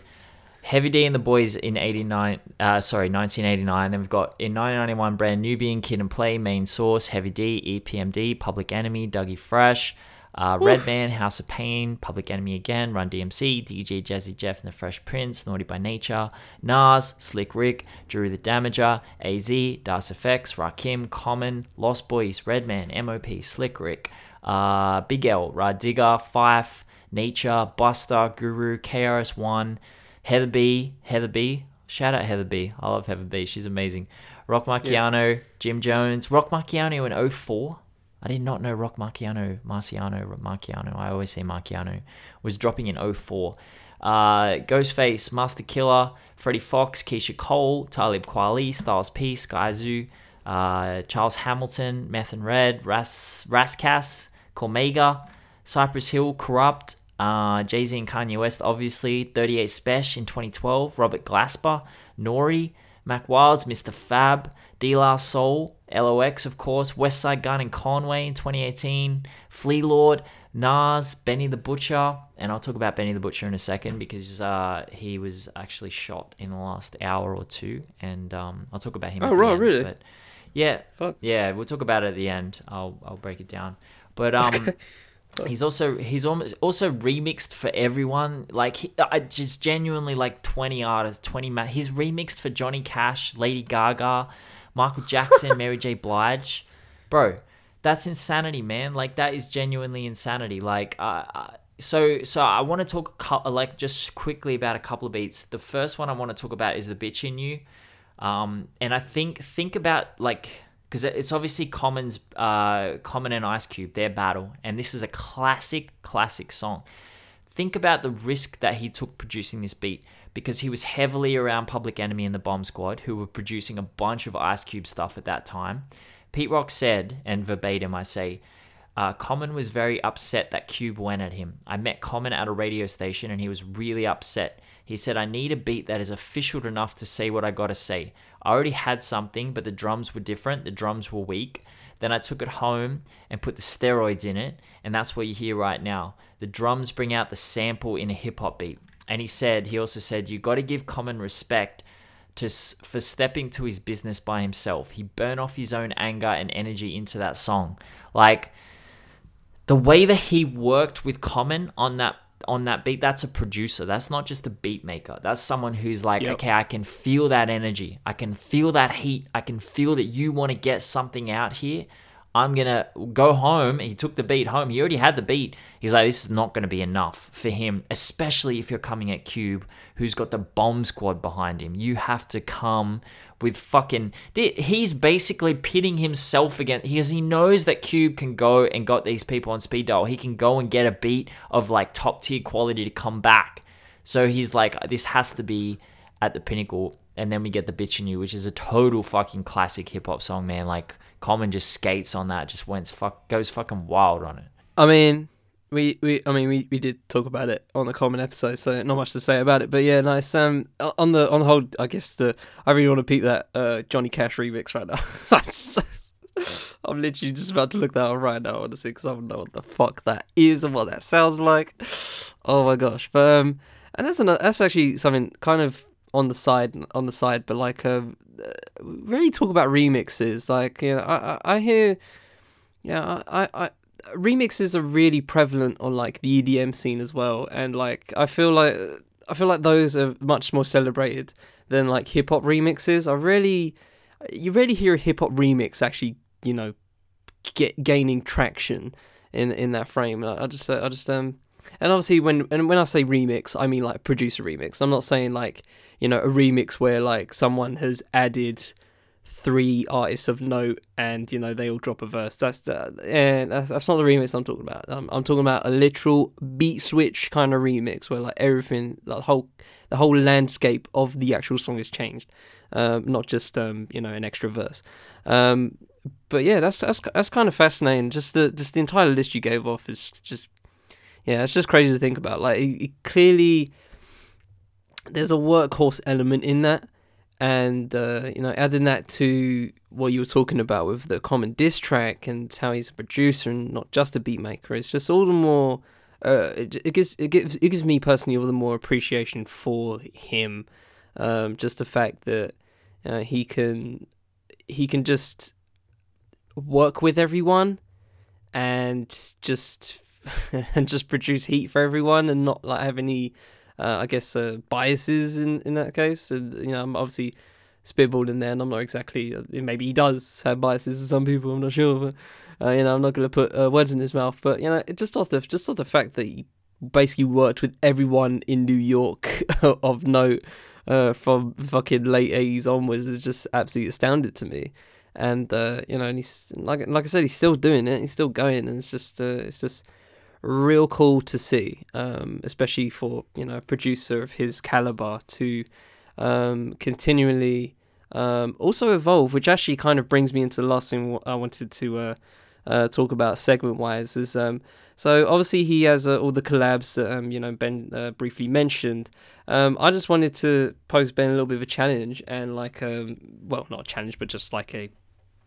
Heavy D and the Boys in 89, uh, sorry, 1989. Then we've got in 1991, Brand Nubian, Kid and Play, Main Source, Heavy D, EPMD, Public Enemy, Dougie Fresh, uh, Redman, House of Pain, Public Enemy again, Run DMC, DJ Jazzy Jeff and the Fresh Prince, Naughty by Nature, Nas, Slick Rick, Drew the Damager, AZ, Das EFX, Rakim, Common, Lost Boyz, Redman, MOP, Slick Rick, uh, Big L, Rah Fife, Nature, Busta, Guru, KRS-One, Heather B, Heather B, shout out Heather B, I love Heather B, she's amazing. Rock Marciano, yeah. Jim Jones, Rock Marciano in 04, I did not know Rock Marciano, Marciano, Marciano, I always say Marciano, was dropping in 04. Uh, Ghostface, Master Killer, Freddie Foxxx, Keyshia Cole, Talib Kweli, Styles P, Skyzoo, uh, Charles Hamilton, Meth and Red, Ras, Rascas, Cormega, Cypress Hill, Corrupt, uh, Jay Z and Kanye West, obviously, 38 Spesh in 2012, Robert Glasper, Nori, Mack Wilds, Mr. Fab, La Soul, LOX, of course, Westside Gunn and Conway in 2018, Flee Lord, Nas, Benny the Butcher, and I'll talk about Benny the Butcher in a second because uh, he was actually shot in the last hour or two, and um, I'll talk about him. Oh right, end, really? But yeah, Fuck. yeah, we'll talk about it at the end. I'll I'll break it down. But um, he's also he's almost also remixed for everyone. Like he, I just genuinely like twenty artists, twenty. Ma- he's remixed for Johnny Cash, Lady Gaga. Michael Jackson, Mary J. Blige, bro, that's insanity, man. Like that is genuinely insanity. Like, uh, so so I want to talk like just quickly about a couple of beats. The first one I want to talk about is the bitch in you, um, and I think think about like because it's obviously Common's uh, Common and Ice Cube their battle, and this is a classic classic song. Think about the risk that he took producing this beat because he was heavily around Public Enemy and the Bomb Squad, who were producing a bunch of Ice Cube stuff at that time. Pete Rock said, and verbatim I say, uh, Common was very upset that Cube went at him. I met Common at a radio station and he was really upset. He said, I need a beat that is official enough to say what I gotta say. I already had something, but the drums were different, the drums were weak. Then I took it home and put the steroids in it, and that's what you hear right now. The drums bring out the sample in a hip hop beat. And he said, he also said, you got to give common respect to for stepping to his business by himself. He burned off his own anger and energy into that song. Like the way that he worked with Common on that on that beat, that's a producer. That's not just a beat maker. That's someone who's like, yep. okay, I can feel that energy. I can feel that heat. I can feel that you want to get something out here. I'm gonna go home. He took the beat home. He already had the beat. He's like, this is not gonna be enough for him, especially if you're coming at Cube, who's got the bomb squad behind him. You have to come with fucking. He's basically pitting himself against because he knows that Cube can go and got these people on speed dial. He can go and get a beat of like top tier quality to come back. So he's like, this has to be at the pinnacle. And then we get the bitch in you, which is a total fucking classic hip hop song, man. Like Common just skates on that, just went fuck goes fucking wild on it. I mean, we, we I mean we, we did talk about it on the Common episode, so not much to say about it. But yeah, nice. Um, on the on the whole, I guess the I really want to peep that uh Johnny Cash remix right now. That's I'm literally just about to look that up right now, honestly, because I don't know what the fuck that is and what that sounds like. Oh my gosh! But um, and that's another, that's actually something kind of on the side on the side, but like um, really talk about remixes. Like you know, I I, I hear, yeah, I, I remixes are really prevalent on like the EDM scene as well, and like I feel like I feel like those are much more celebrated than like hip hop remixes. I really, you really hear a hip hop remix actually, you know, get gaining traction in in that frame. I just I just um and obviously when and when I say remix, I mean like producer remix. I'm not saying like you know a remix where like someone has added three artists of note and you know they all drop a verse. That's the and that's, that's not the remix I'm talking about. I'm, I'm talking about a literal beat switch kind of remix where like everything, the whole the whole landscape of the actual song is changed, um, not just um, you know an extra verse. Um, but yeah, that's that's that's kind of fascinating. Just the just the entire list you gave off is just yeah, it's just crazy to think about. Like it, it clearly there's a workhorse element in that and uh, you know adding that to what you were talking about with the common diss track and how he's a producer and not just a beat maker it's just all the more uh, it, it gives it gives it gives me personally all the more appreciation for him. Um, just the fact that uh, he can he can just work with everyone and just and just produce heat for everyone and not like have any uh, I guess, uh, biases in, in that case. And, you know, I'm obviously spitballing there, and I'm not exactly. Uh, maybe he does have biases to some people. I'm not sure, but uh, you know, I'm not going to put uh, words in his mouth. But you know, just off the just off the fact that he basically worked with everyone in New York of note uh, from fucking late 80s onwards is just absolutely astounded to me. And uh, you know, and he's like like I said, he's still doing it. He's still going, and it's just uh, it's just real cool to see, um, especially for you know a producer of his caliber to um, continually um, also evolve. Which actually kind of brings me into the last thing I wanted to uh, uh, talk about segment wise is um, so obviously he has uh, all the collabs that um, you know Ben uh, briefly mentioned. Um, I just wanted to pose Ben a little bit of a challenge and like well not a challenge but just like a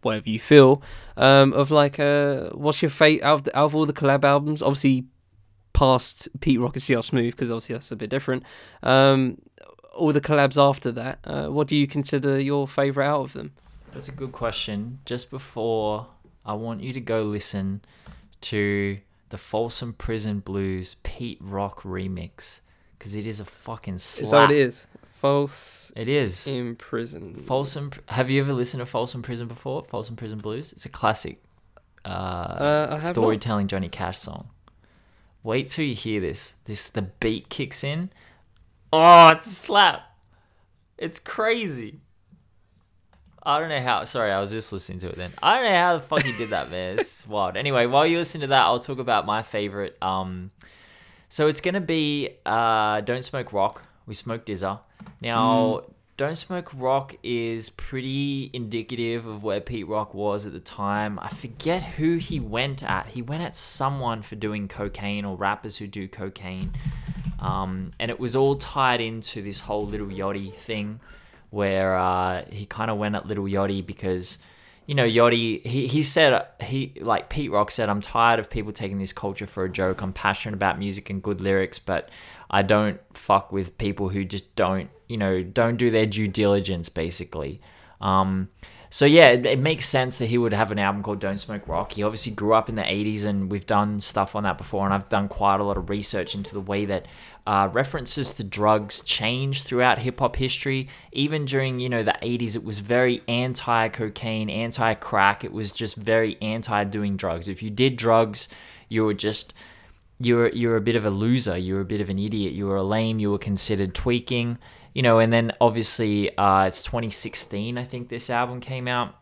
whatever you feel um, of like uh, what's your fate out of, the, out of all the collab albums obviously past Pete Rock and CL Smooth because obviously that's a bit different um, all the collabs after that uh, what do you consider your favorite out of them that's a good question just before I want you to go listen to the Folsom Prison Blues Pete Rock remix because it is a fucking slap. That it is? False. It is in prison. Folsom. Have you ever listened to Folsom Prison before? Folsom Prison Blues. It's a classic uh, uh, storytelling Johnny Cash song. Wait till you hear this. This the beat kicks in. Oh, it's a slap. It's crazy. I don't know how. Sorry, I was just listening to it then. I don't know how the fuck he did that, man. It's wild. Anyway, while you listen to that, I'll talk about my favorite. Um, so it's gonna be uh, "Don't Smoke Rock." We Smoke DZA. Now, mm. Don't Smoke Rock is pretty indicative of where Pete Rock was at the time. I forget who he went at. He went at someone for doing cocaine or rappers who do cocaine. Um, and it was all tied into this whole Lil Yachty thing where uh, he kind of went at Lil Yachty because you know, Yachty, he, he said, he like Pete Rock said, I'm tired of people taking this culture for a joke. I'm passionate about music and good lyrics, but I don't fuck with people who just don't, you know, don't do their due diligence, basically. Um, so yeah, it, it, makes sense that he would have an album called Don't Smoke Rock. He obviously grew up in the 80s, and we've done stuff on that before, and I've done quite a lot of research into the way that uh, references to drugs change throughout hip hop history. Even during, you know, the 80s, it was very anti cocaine, anti crack. It was just very anti doing drugs. If you did drugs, you were just you're you were a bit of a loser. You were a bit of an idiot. You were a lame. You were considered tweaking. You know, and then obviously uh, it's 2016. I think this album came out.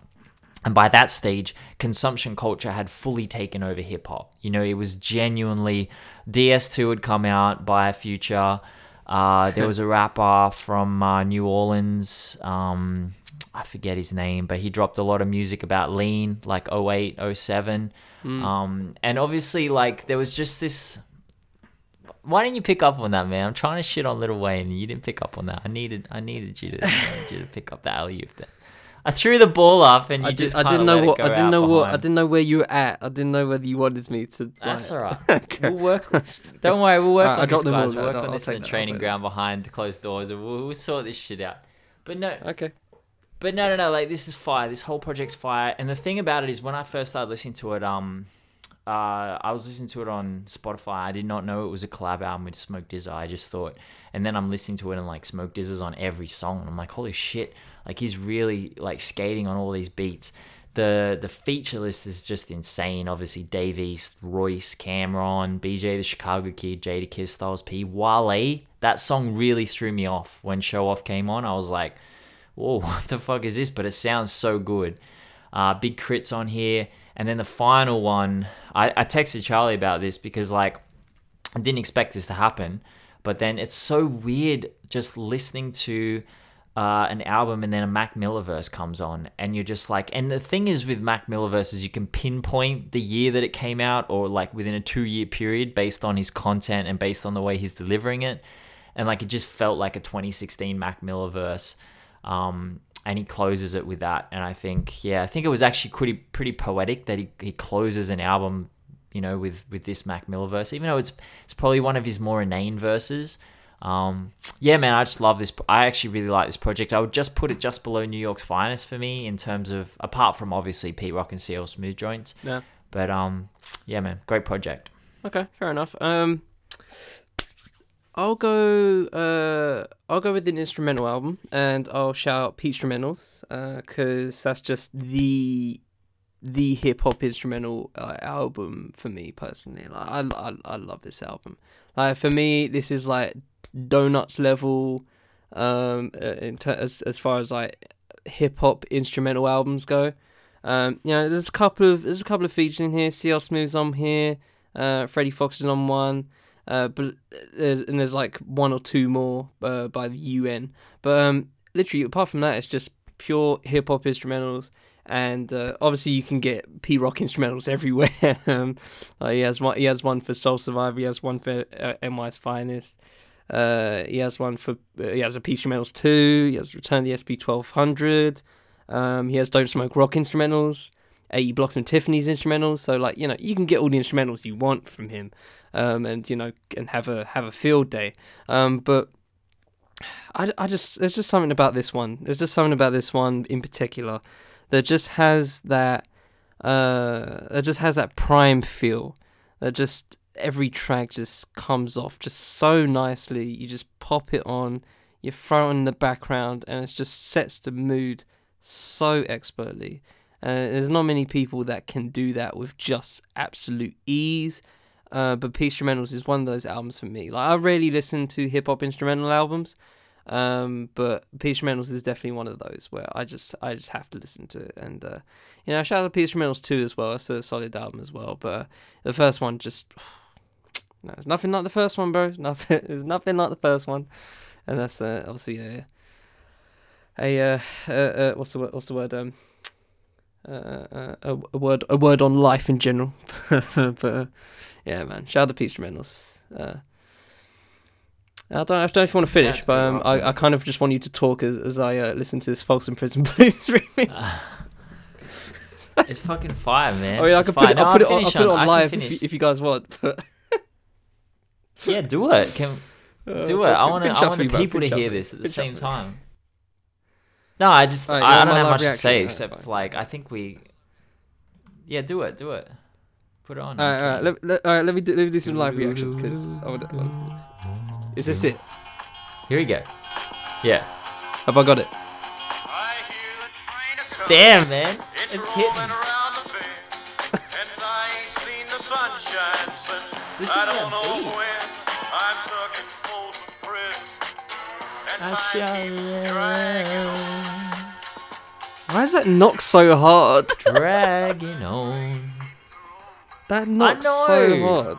And by that stage, consumption culture had fully taken over hip hop. You know, it was genuinely DS2 had come out by Future. Uh, there was a rapper from uh, New Orleans. Um, I forget his name, but he dropped a lot of music about lean, like 08, 07. Mm. Um, and obviously, like, there was just this. Why didn't you pick up on that, man? I'm trying to shit on Lil Wayne, and you didn't pick up on that. I needed, I needed you to, needed you to pick up the alley oop there. I threw the ball up, and you I just. I didn't know what. I didn't know what. I didn't know where you were at. I didn't know whether you wanted me to. That's alright. okay. We'll work. Don't worry. We'll work right, on this, guys. We'll work on this in the training ground behind the closed doors, and we'll, we'll sort this shit out. But no. Okay. But no, no, no. Like this is fire. This whole project's fire. And the thing about it is, when I first started listening to it, um, uh, I was listening to it on Spotify. I did not know it was a collab album with Smoke DZA. I just thought, and then I'm listening to it and like Smoke DZA's on every song. I'm like, holy shit! Like he's really like skating on all these beats. the the feature list is just insane. Obviously, Dave East, Royce, Cam'ron, BJ the Chicago Kid, Jadakiss, Styles P, Wale. That song really threw me off when Show Off came on. I was like, whoa, what the fuck is this? But it sounds so good. Uh, Big K.R.I.T.'s on here. And then the final one, I, I texted Charlie about this because like I didn't expect this to happen. But then it's so weird just listening to uh, an album and then a Mac Miller verse comes on, and you're just like, and the thing is with Mac Miller verses, you can pinpoint the year that it came out or like within a two year period based on his content and based on the way he's delivering it. And like it just felt like a 2016 Mac Miller verse. Um, and he closes it with that. And I think, yeah, I think it was actually pretty pretty poetic that he, he closes an album, you know, with with this Mac Miller verse, even though it's it's probably one of his more inane verses. Um, yeah, man, I just love this. I actually really like this project. I would just put it just below New York's finest for me in terms of, apart from obviously Pete Rock and CL Smooth Joints. Yeah. But um, yeah, man, great project. Okay, fair enough. Um, I'll go. Uh, I'll go with an instrumental album, and I'll shout PeteStrumentals, because that's just the the hip hop instrumental uh, album for me personally. Like, I, I I love this album. Like for me, this is like donuts level. Um, uh, ter- as as far as like hip hop instrumental albums go. Um, you know, there's a couple of there's a couple of features in here. CL Smooth's on here. Uh, Freddie Fox is on one. Uh, but there's and there's like one or two more uh, by the UN. But um, literally, apart from that, it's just pure hip hop instrumentals. And uh, obviously, you can get P Rock instrumentals everywhere. um, he has one. He has one for Soul Survivor. He has one for uh, NY's Finest. Uh, he has one for. Uh, he has a PeteStrumentals too. He has Return the SP twelve hundred. Um, he has Don't Smoke Rock instrumentals. 80 Blocks and Tiffany's instrumentals. So like you know you can get all the instrumentals you want from him, um, and you know and have a have a field day. Um, but I, I just there's just something about this one. There's just something about this one in particular that just has that uh that just has that prime feel. That just every track just comes off just so nicely. You just pop it on, you throw it in the background, and it just sets the mood so expertly. Uh, there's not many people that can do that with just absolute ease. Uh, but PeteStrumentals is one of those albums for me. Like I rarely listen to hip hop instrumental albums, um, but PeteStrumentals is definitely one of those where I just I just have to listen to it. And uh, you know, shout out to PeteStrumentals too as well. It's a solid album as well. But uh, the first one just no, it's nothing like the first one, bro. Nothing. It's nothing like the first one, and that's uh, obviously a a uh, what's the word? What's the word? Um, uh, uh, a, a word a word on life in general. but yeah, man, shout out to PeteStrumentals. Uh, I don't, I don't know if you want to finish, to but um, I. I kind of just want you to talk as, as I uh, listen to this Folsom Prison Blues remix. It's fucking fire, man. I mean, I can put it, I'll No, put it on, I'll put it on live if you, if you guys want. But Yeah, do it. Can uh, do it. but I want. I want bro, people to up hear this at the same time. No, I just Alright, you I, don't have much to say except like I think we. Yeah, do it. Do it. Put it on. Alright, okay. alright, let, let, alright, let me do, let me do some live reaction because I want to. Is this it? Here we go. Yeah. Have I got it? I hear the train a-comin'. Damn, man. It's, It's hitting. around the bend, I ain't seen the sunshine since This is don't know when. I'm stuck in Folsom Prison, I time shall keeps dragging on. Why does that knock so hard? Dragging on. That knocks so hard.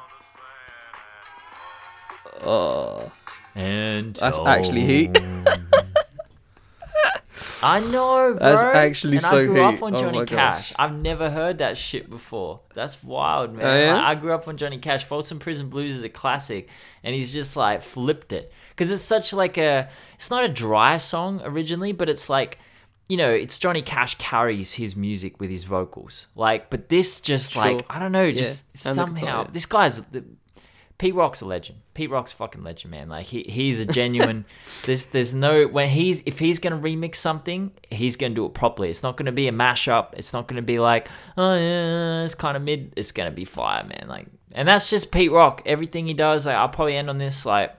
Oh, And That's actually heat. I know, bro. That's actually and so I grew up heat. on Oh Johnny my Cash. gosh. I've never heard that shit before. That's wild, man. Oh, yeah? Like, I grew up on Johnny Cash. Folsom Prison Blues is a classic, and he's just like flipped it because it's such like a. It's not a dry song originally, but it's like. You know, it's Johnny Cash carries his music with his vocals. Like, but this just Sure. like I don't know, just guitar, somehow yeah. this guy's the, Pete Rock's a legend. Pete Rock's a fucking legend, man. Like he he's a genuine. there's there's no when he's if he's gonna remix something, he's gonna do it properly. It's not gonna be a mashup. It's not gonna be like oh yeah, it's kind of mid. It's gonna be fire, man. Like and that's just Pete Rock. Everything he does, like I'll probably end on this. Like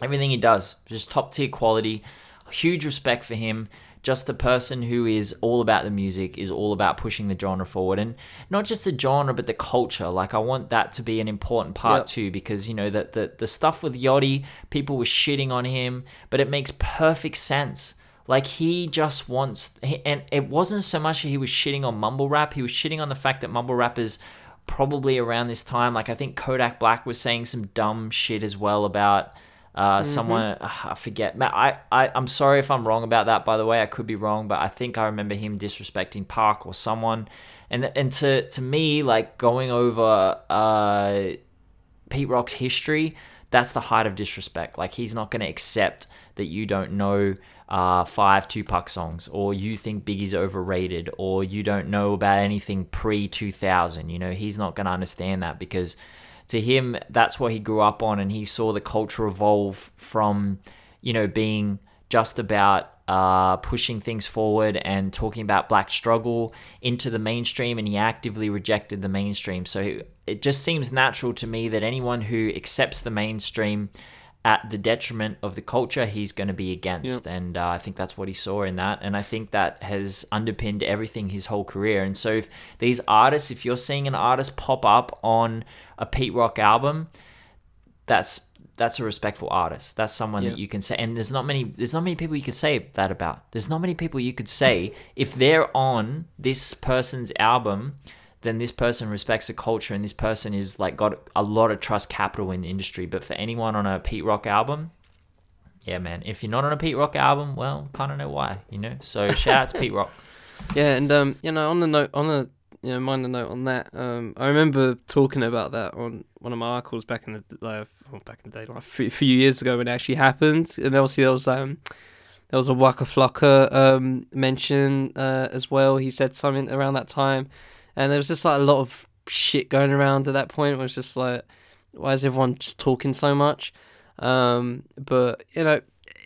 everything he does, just top tier quality. Huge respect for him. Just the person who is all about the music, is all about pushing the genre forward, and not just the genre but the culture. Like I want that to be an important part Yep. too, because you know that the the stuff with Yachty, people were shitting on him, but it makes perfect sense. Like he just wants, and it wasn't so much that he was shitting on mumble rap. He was shitting on the fact that mumble rappers probably around this time, like I think Kodak Black was saying some dumb shit as well about uh, someone ah, I forget. I, I I'm sorry if I'm wrong about that. By the way, I could be wrong, but I think I remember him disrespecting Park or someone. And and to to me, like going over uh, Pete Rock's history, that's the height of disrespect. Like he's not going to accept that you don't know uh, five Tupac songs, or you think Biggie's overrated, or you don't know about anything pre 2000. You know, he's not going to understand that because to him, that's what he grew up on, and he saw the culture evolve from, you know, being just about uh, pushing things forward and talking about black struggle into the mainstream, and he actively rejected the mainstream. So it just seems natural to me that anyone who accepts the mainstream at the detriment of the culture, he's going to be against. And uh, I think that's what he saw in that. And I think that has underpinned everything his whole career. And so if these artists, if you're seeing an artist pop up on a Pete Rock album, that's that's a respectful artist. That's someone Yeah. that you can say. And there's not many there's not many people you could say that about. There's not many people you could say if they're on this person's album, then this person respects the culture and this person is like got a lot of trust capital in the industry. But for anyone on a Pete Rock album, yeah, man. If you're not on a Pete Rock album, well, kind of know why, you know. So shout out to Pete Rock. Yeah, and um, you know, on the note, on the you know, minor note on that, um, I remember talking about that on one of my articles back in the like, well, back in the day, like a few, few years ago when it actually happened, and obviously there was um, there was a Waka Flocka um mention uh as well. He said something around that time, and there was just like a lot of shit going around at that point. It was just like, why is everyone just talking so much? Um, but you know,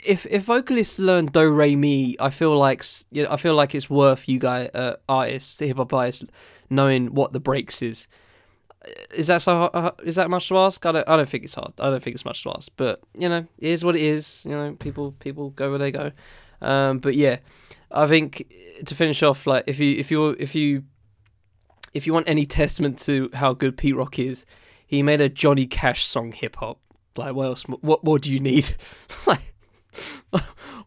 if if vocalists learn do re mi, I feel like you know, I feel like it's worth you guys, uh, artists, hip hop artists, knowing what the breaks is. Is that so? Uh, is that much to ask? I don't. I don't think it's hard. I don't think it's much to ask. But you know, it is what it is. You know, people people go where they go. Um, but yeah, I think to finish off, like if you if you if you if you want any testament to how good Pete Rock is, he made a Johnny Cash song hip hop. Like, what else? What more do you need? like,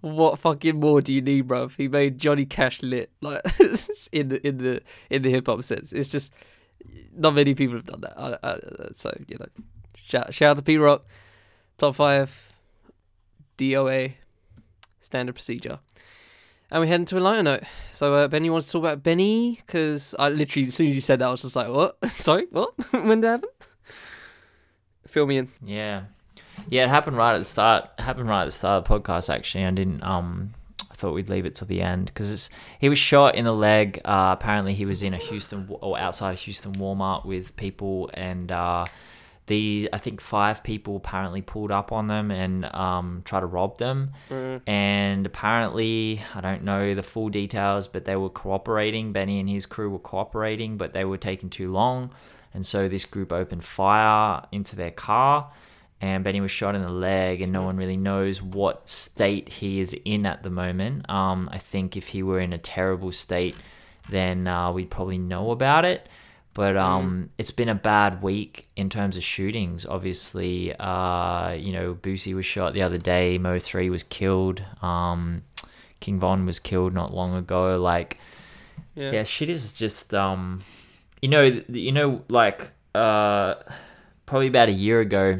what fucking more do you need, bruv? He made Johnny Cash lit, like in the in the in the hip hop sense. It's just not many people have done that. I, I, so you know, shout shout out to Pete Rock, top five, DOA, standard procedure. And we head into a lighter note. So, uh, Benny wants to talk about Benny because I literally, as soon as you said that, I was just like, "What? Sorry, what? when did that happen?" Fill me in. Yeah, yeah. It happened right at the start. It happened right at the start of the podcast. Actually, I didn't. Um, I thought we'd leave it till the end because it's he was shot in the leg. Uh, apparently, he was in a Houston or outside of Houston Walmart with people, and uh, the I think five people apparently pulled up on them and um, tried to rob them. And apparently, I don't know the full details, but they were cooperating. Benny and his crew were cooperating, but they were taking too long. And so this group opened fire into their car, and Benny was shot in the leg, and no one really knows what state he is in at the moment. Um, I think if he were in a terrible state, then uh, we'd probably know about it. But um, it's been a bad week in terms of shootings. Obviously, uh, you know, Boosie was shot the other day. Mo three was killed. Um, King Von was killed not long ago. Like, Yeah. yeah, shit is just um, you know, you know, like uh, probably about a year ago,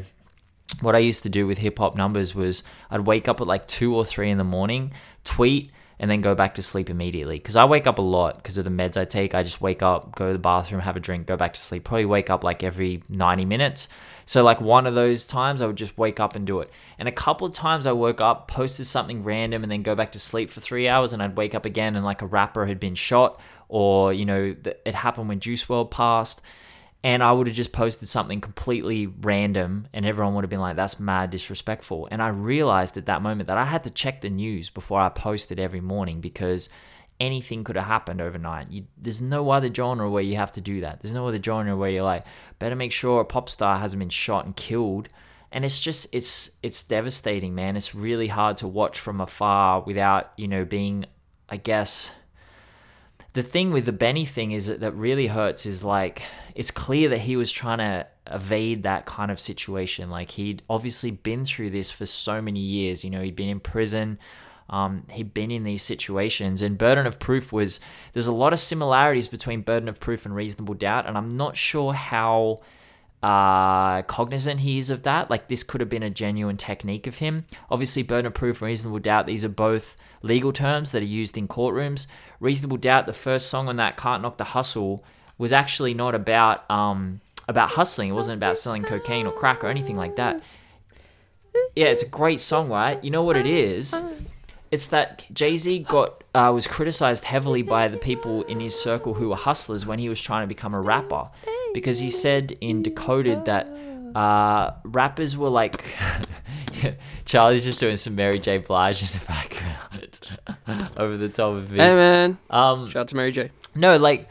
what I used to do with hip hop numbers was I'd wake up at like two or three in the morning, tweet, and then go back to sleep immediately. Because I wake up a lot because of the meds I take. I just wake up, go to the bathroom, have a drink, go back to sleep. Probably wake up like every 90 minutes. So, like one of those times, I would just wake up and do it. And a couple of times I woke up, posted something random, and then go back to sleep for three hours, and I'd wake up again and like a rapper had been shot, or, you know, it happened when Juice WRLD passed and I would have just posted something completely random, and everyone would have been like, "That's mad disrespectful." And I realized at that moment that I had to check the news before I posted every morning because anything could have happened overnight. You, there's no other genre where you have to do that. There's no other genre where you're like, better make sure a pop star hasn't been shot and killed. And it's just it's it's devastating, man. It's really hard to watch from afar without you know being I guess the thing with the Benny thing is that, that really hurts is like it's clear that he was trying to evade that kind of situation. Like he'd obviously been through this for so many years. You know, he'd been in prison. Um, he'd been in these situations, and burden of proof was there's a lot of similarities between burden of proof and reasonable doubt, and I'm not sure how uh, cognizant he is of that. Like this could have been a genuine technique of him. Obviously, burden of proof, reasonable doubt. These are both legal terms that are used in courtrooms. Reasonable doubt. The first song on that "Can't Knock the Hustle" was actually not about um about hustling. It wasn't about selling cocaine or crack or anything like that. Yeah, it's a great song, right? You know what it is? It's that Jay Z got uh, was criticized heavily by the people in his circle who were hustlers when he was trying to become a rapper, because he said in Decoded that uh, rappers were like. Charlie's just doing some Mary J. Blige in the background over the top of me. Hey man, Um, shout out to Mary J. no, like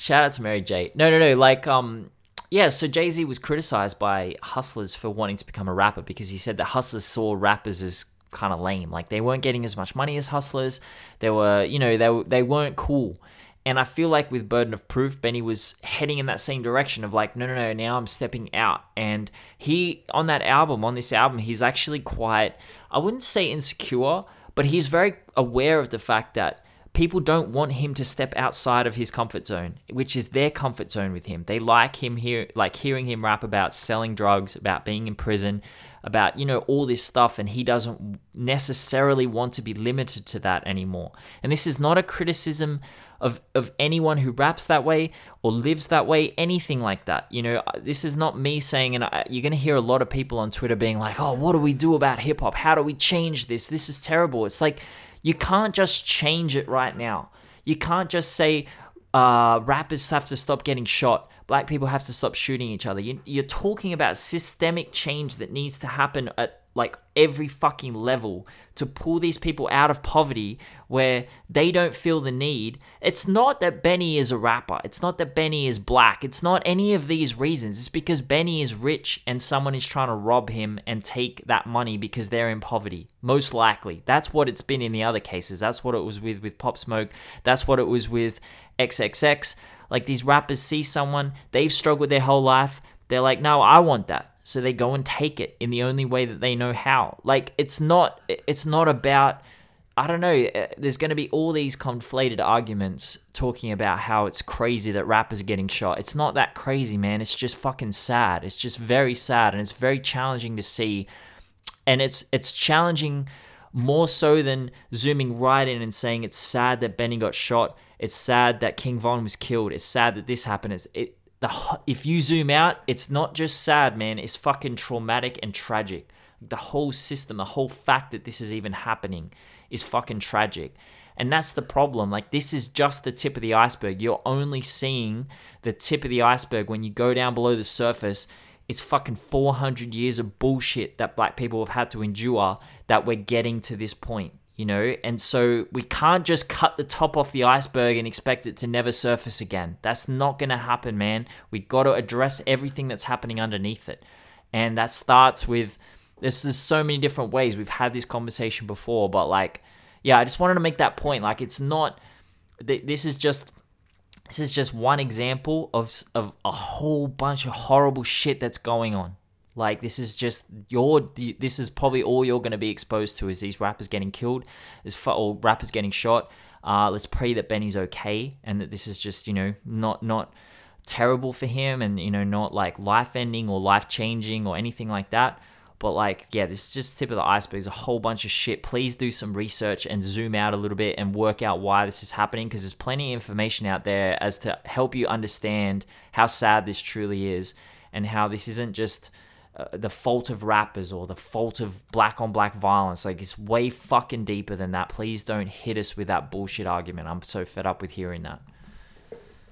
shout out to Mary J. No, no, no. Like, um, yeah. So Jay Z was criticized by hustlers for wanting to become a rapper because he said that hustlers saw rappers as kind of lame. Like they weren't getting as much money as hustlers. They were, you know, they they weren't cool. And I feel like with Burden of Proof, Benny was heading in that same direction of like, no, no, no, now I'm stepping out. And he, on that album, on this album, he's actually quite, I wouldn't say insecure, but he's very aware of the fact that people don't want him to step outside of his comfort zone, which is their comfort zone with him. They like him here, like hearing him rap about selling drugs, about being in prison, about you know all this stuff, and he doesn't necessarily want to be limited to that anymore. And this is not a criticism of of anyone who raps that way or lives that way, anything like that. You know, uh, this is not me saying, and I, you're gonna hear a lot of people on Twitter being like, "Oh, what do we do about hip hop? How do we change this? This is terrible." It's like you can't just change it right now. You can't just say uh, rappers have to stop getting shot. Black people have to stop shooting each other. You, you're talking about systemic change that needs to happen at like every fucking level to pull these people out of poverty where they don't feel the need. It's not that Benny is a rapper. It's not that Benny is black. It's not any of these reasons. It's because Benny is rich and someone is trying to rob him and take that money because they're in poverty. Most likely. That's what it's been in the other cases. That's what it was with with Pop Smoke. That's what it was with XXX. Like these rappers see someone, they've struggled their whole life. They're like, "No, I want that." So they go and take it in the only way that they know how. Like it's not it's not about I don't know. uh, There's going to be all these conflated arguments talking about how it's crazy that rappers are getting shot. It's not that crazy, man. It's just fucking sad. It's just very sad and it's very challenging to see. And it's it's challenging more so than zooming right in and saying it's sad that Benny got shot. It's sad that King Von was killed. It's sad that this happened. It's, it the if you zoom out, it's not just sad, man. It's fucking traumatic and tragic. The whole system, the whole fact that this is even happening is fucking tragic. And that's the problem. Like, this is just the tip of the iceberg. You're only seeing the tip of the iceberg when you go down below the surface. It's fucking 400 years of bullshit that black people have had to endure that we're getting to this point, you know? And so we can't just cut the top off the iceberg and expect it to never surface again. That's not going to happen, man. We got to address everything that's happening underneath it. And that starts with there's there's so many different ways. We've had this conversation before, but like, yeah, I just wanted to make that point. Like, it's not. th- This is just. This is just one example of of a whole bunch of horrible shit that's going on. Like, this is just your. This is probably all you're going to be exposed to is these rappers getting killed, is or rappers getting shot. Uh, let's pray that Benny's okay and that this is just you know not not terrible for him and you know not like life ending or life changing or anything like that but like yeah this is just tip of the iceberg there's a whole bunch of shit please do some research and zoom out a little bit and work out why this is happening because there's plenty of information out there as to help you understand how sad this truly is and how this isn't just uh, the fault of rappers or the fault of black on black violence like it's way fucking deeper than that please don't hit us with that bullshit argument i'm so fed up with hearing that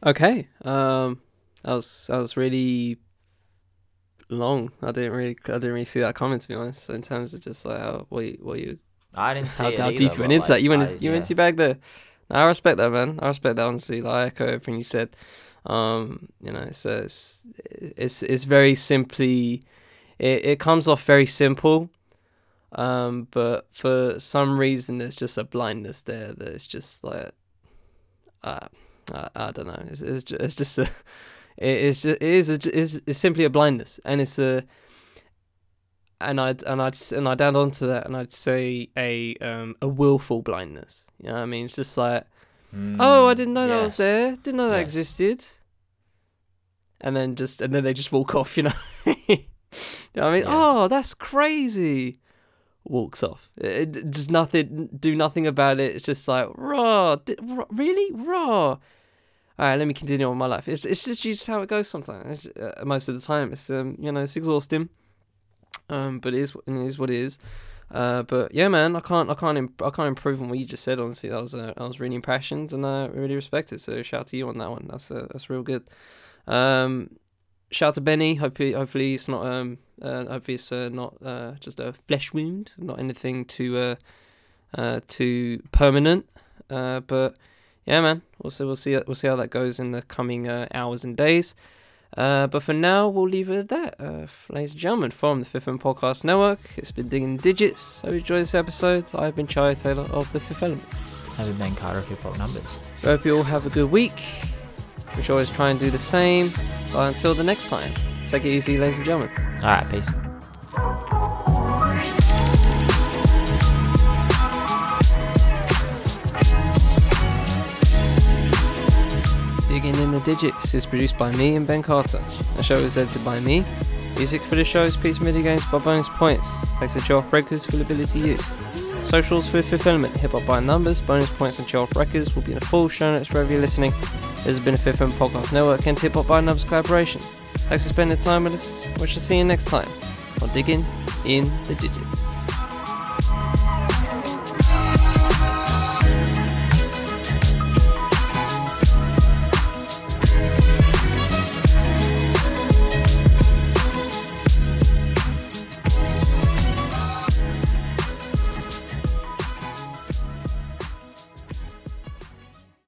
Okay. Um, that was that was really long. I didn't really I didn't really see that comment to be honest. In terms of just like how what you, what you i didn't see how, it how either, deep you went into that. like, You went I- you went yeah. too back there. No, I respect that, man. I respect that honestly. Like I echo everything you said. Um, you know, so it's it's it's very simply. It it comes off very simple. Um, but for some reason, there's just a blindness there that it's just like, uh, I, I don't know. It's it's just, it's just a, it is it is a, it's, it's simply a blindness, and it's a, and I'd and I'd and I'd add on to that, and I'd say a um a willful blindness. You know what I mean? It's just like, oh, I didn't know that was there. Didn't know that Yes. existed. And then just and then they just walk off. You know. you know what I mean? Yeah. Oh, that's crazy. Walks off. It, it does nothing. Do nothing about it. It's just like raw. di- raw really raw. All right, let me continue on my life. It's it's just just how it goes sometimes. Uh, most of the time, it's um you know it's exhausting. Um, but it is it is what it is. Uh, but yeah, man, I can't I can't imp- I can't improve on what you just said. Honestly, that was uh, I was really impassioned and I really respect it. So shout out to you on that one. That's uh, that's real good. Um, shout out to Benny. Hopefully, hopefully it's not um uh, hopefully it's uh, not uh just a flesh wound, not anything too uh uh too permanent. Uh, but yeah, man, we'll see we'll see we'll see how that goes in the coming uh, hours and days. Uh, but for now, we'll leave it at that. Uh, ladies and gentlemen, from the Fifth Element Podcast Network, it's been Digging Digits. Hope you enjoyed this episode. I've been Chai Taylor of the Fifth Element. I've been Ben Carter of Hip Hop Numbers. Hope you all have a good week. We should always try and do the same. But until the next time, take it easy, ladies and gentlemen. All right, peace. Digging in the Digits is produced by me and Ben Carter. The show is edited by me. Music for the show is Peace Midi Games by Bonus Points. Thanks to Off Records for the ability use. Socials for Fifth Element, Hip Hop by Numbers, Bonus Points, and Chill Off Records will be in the full show notes wherever you're listening. This has been a Fifth Element Podcast Network and Hip Hop by Numbers collaboration. Thanks for spending time with us. We shall see you next time on Digging in the Digits.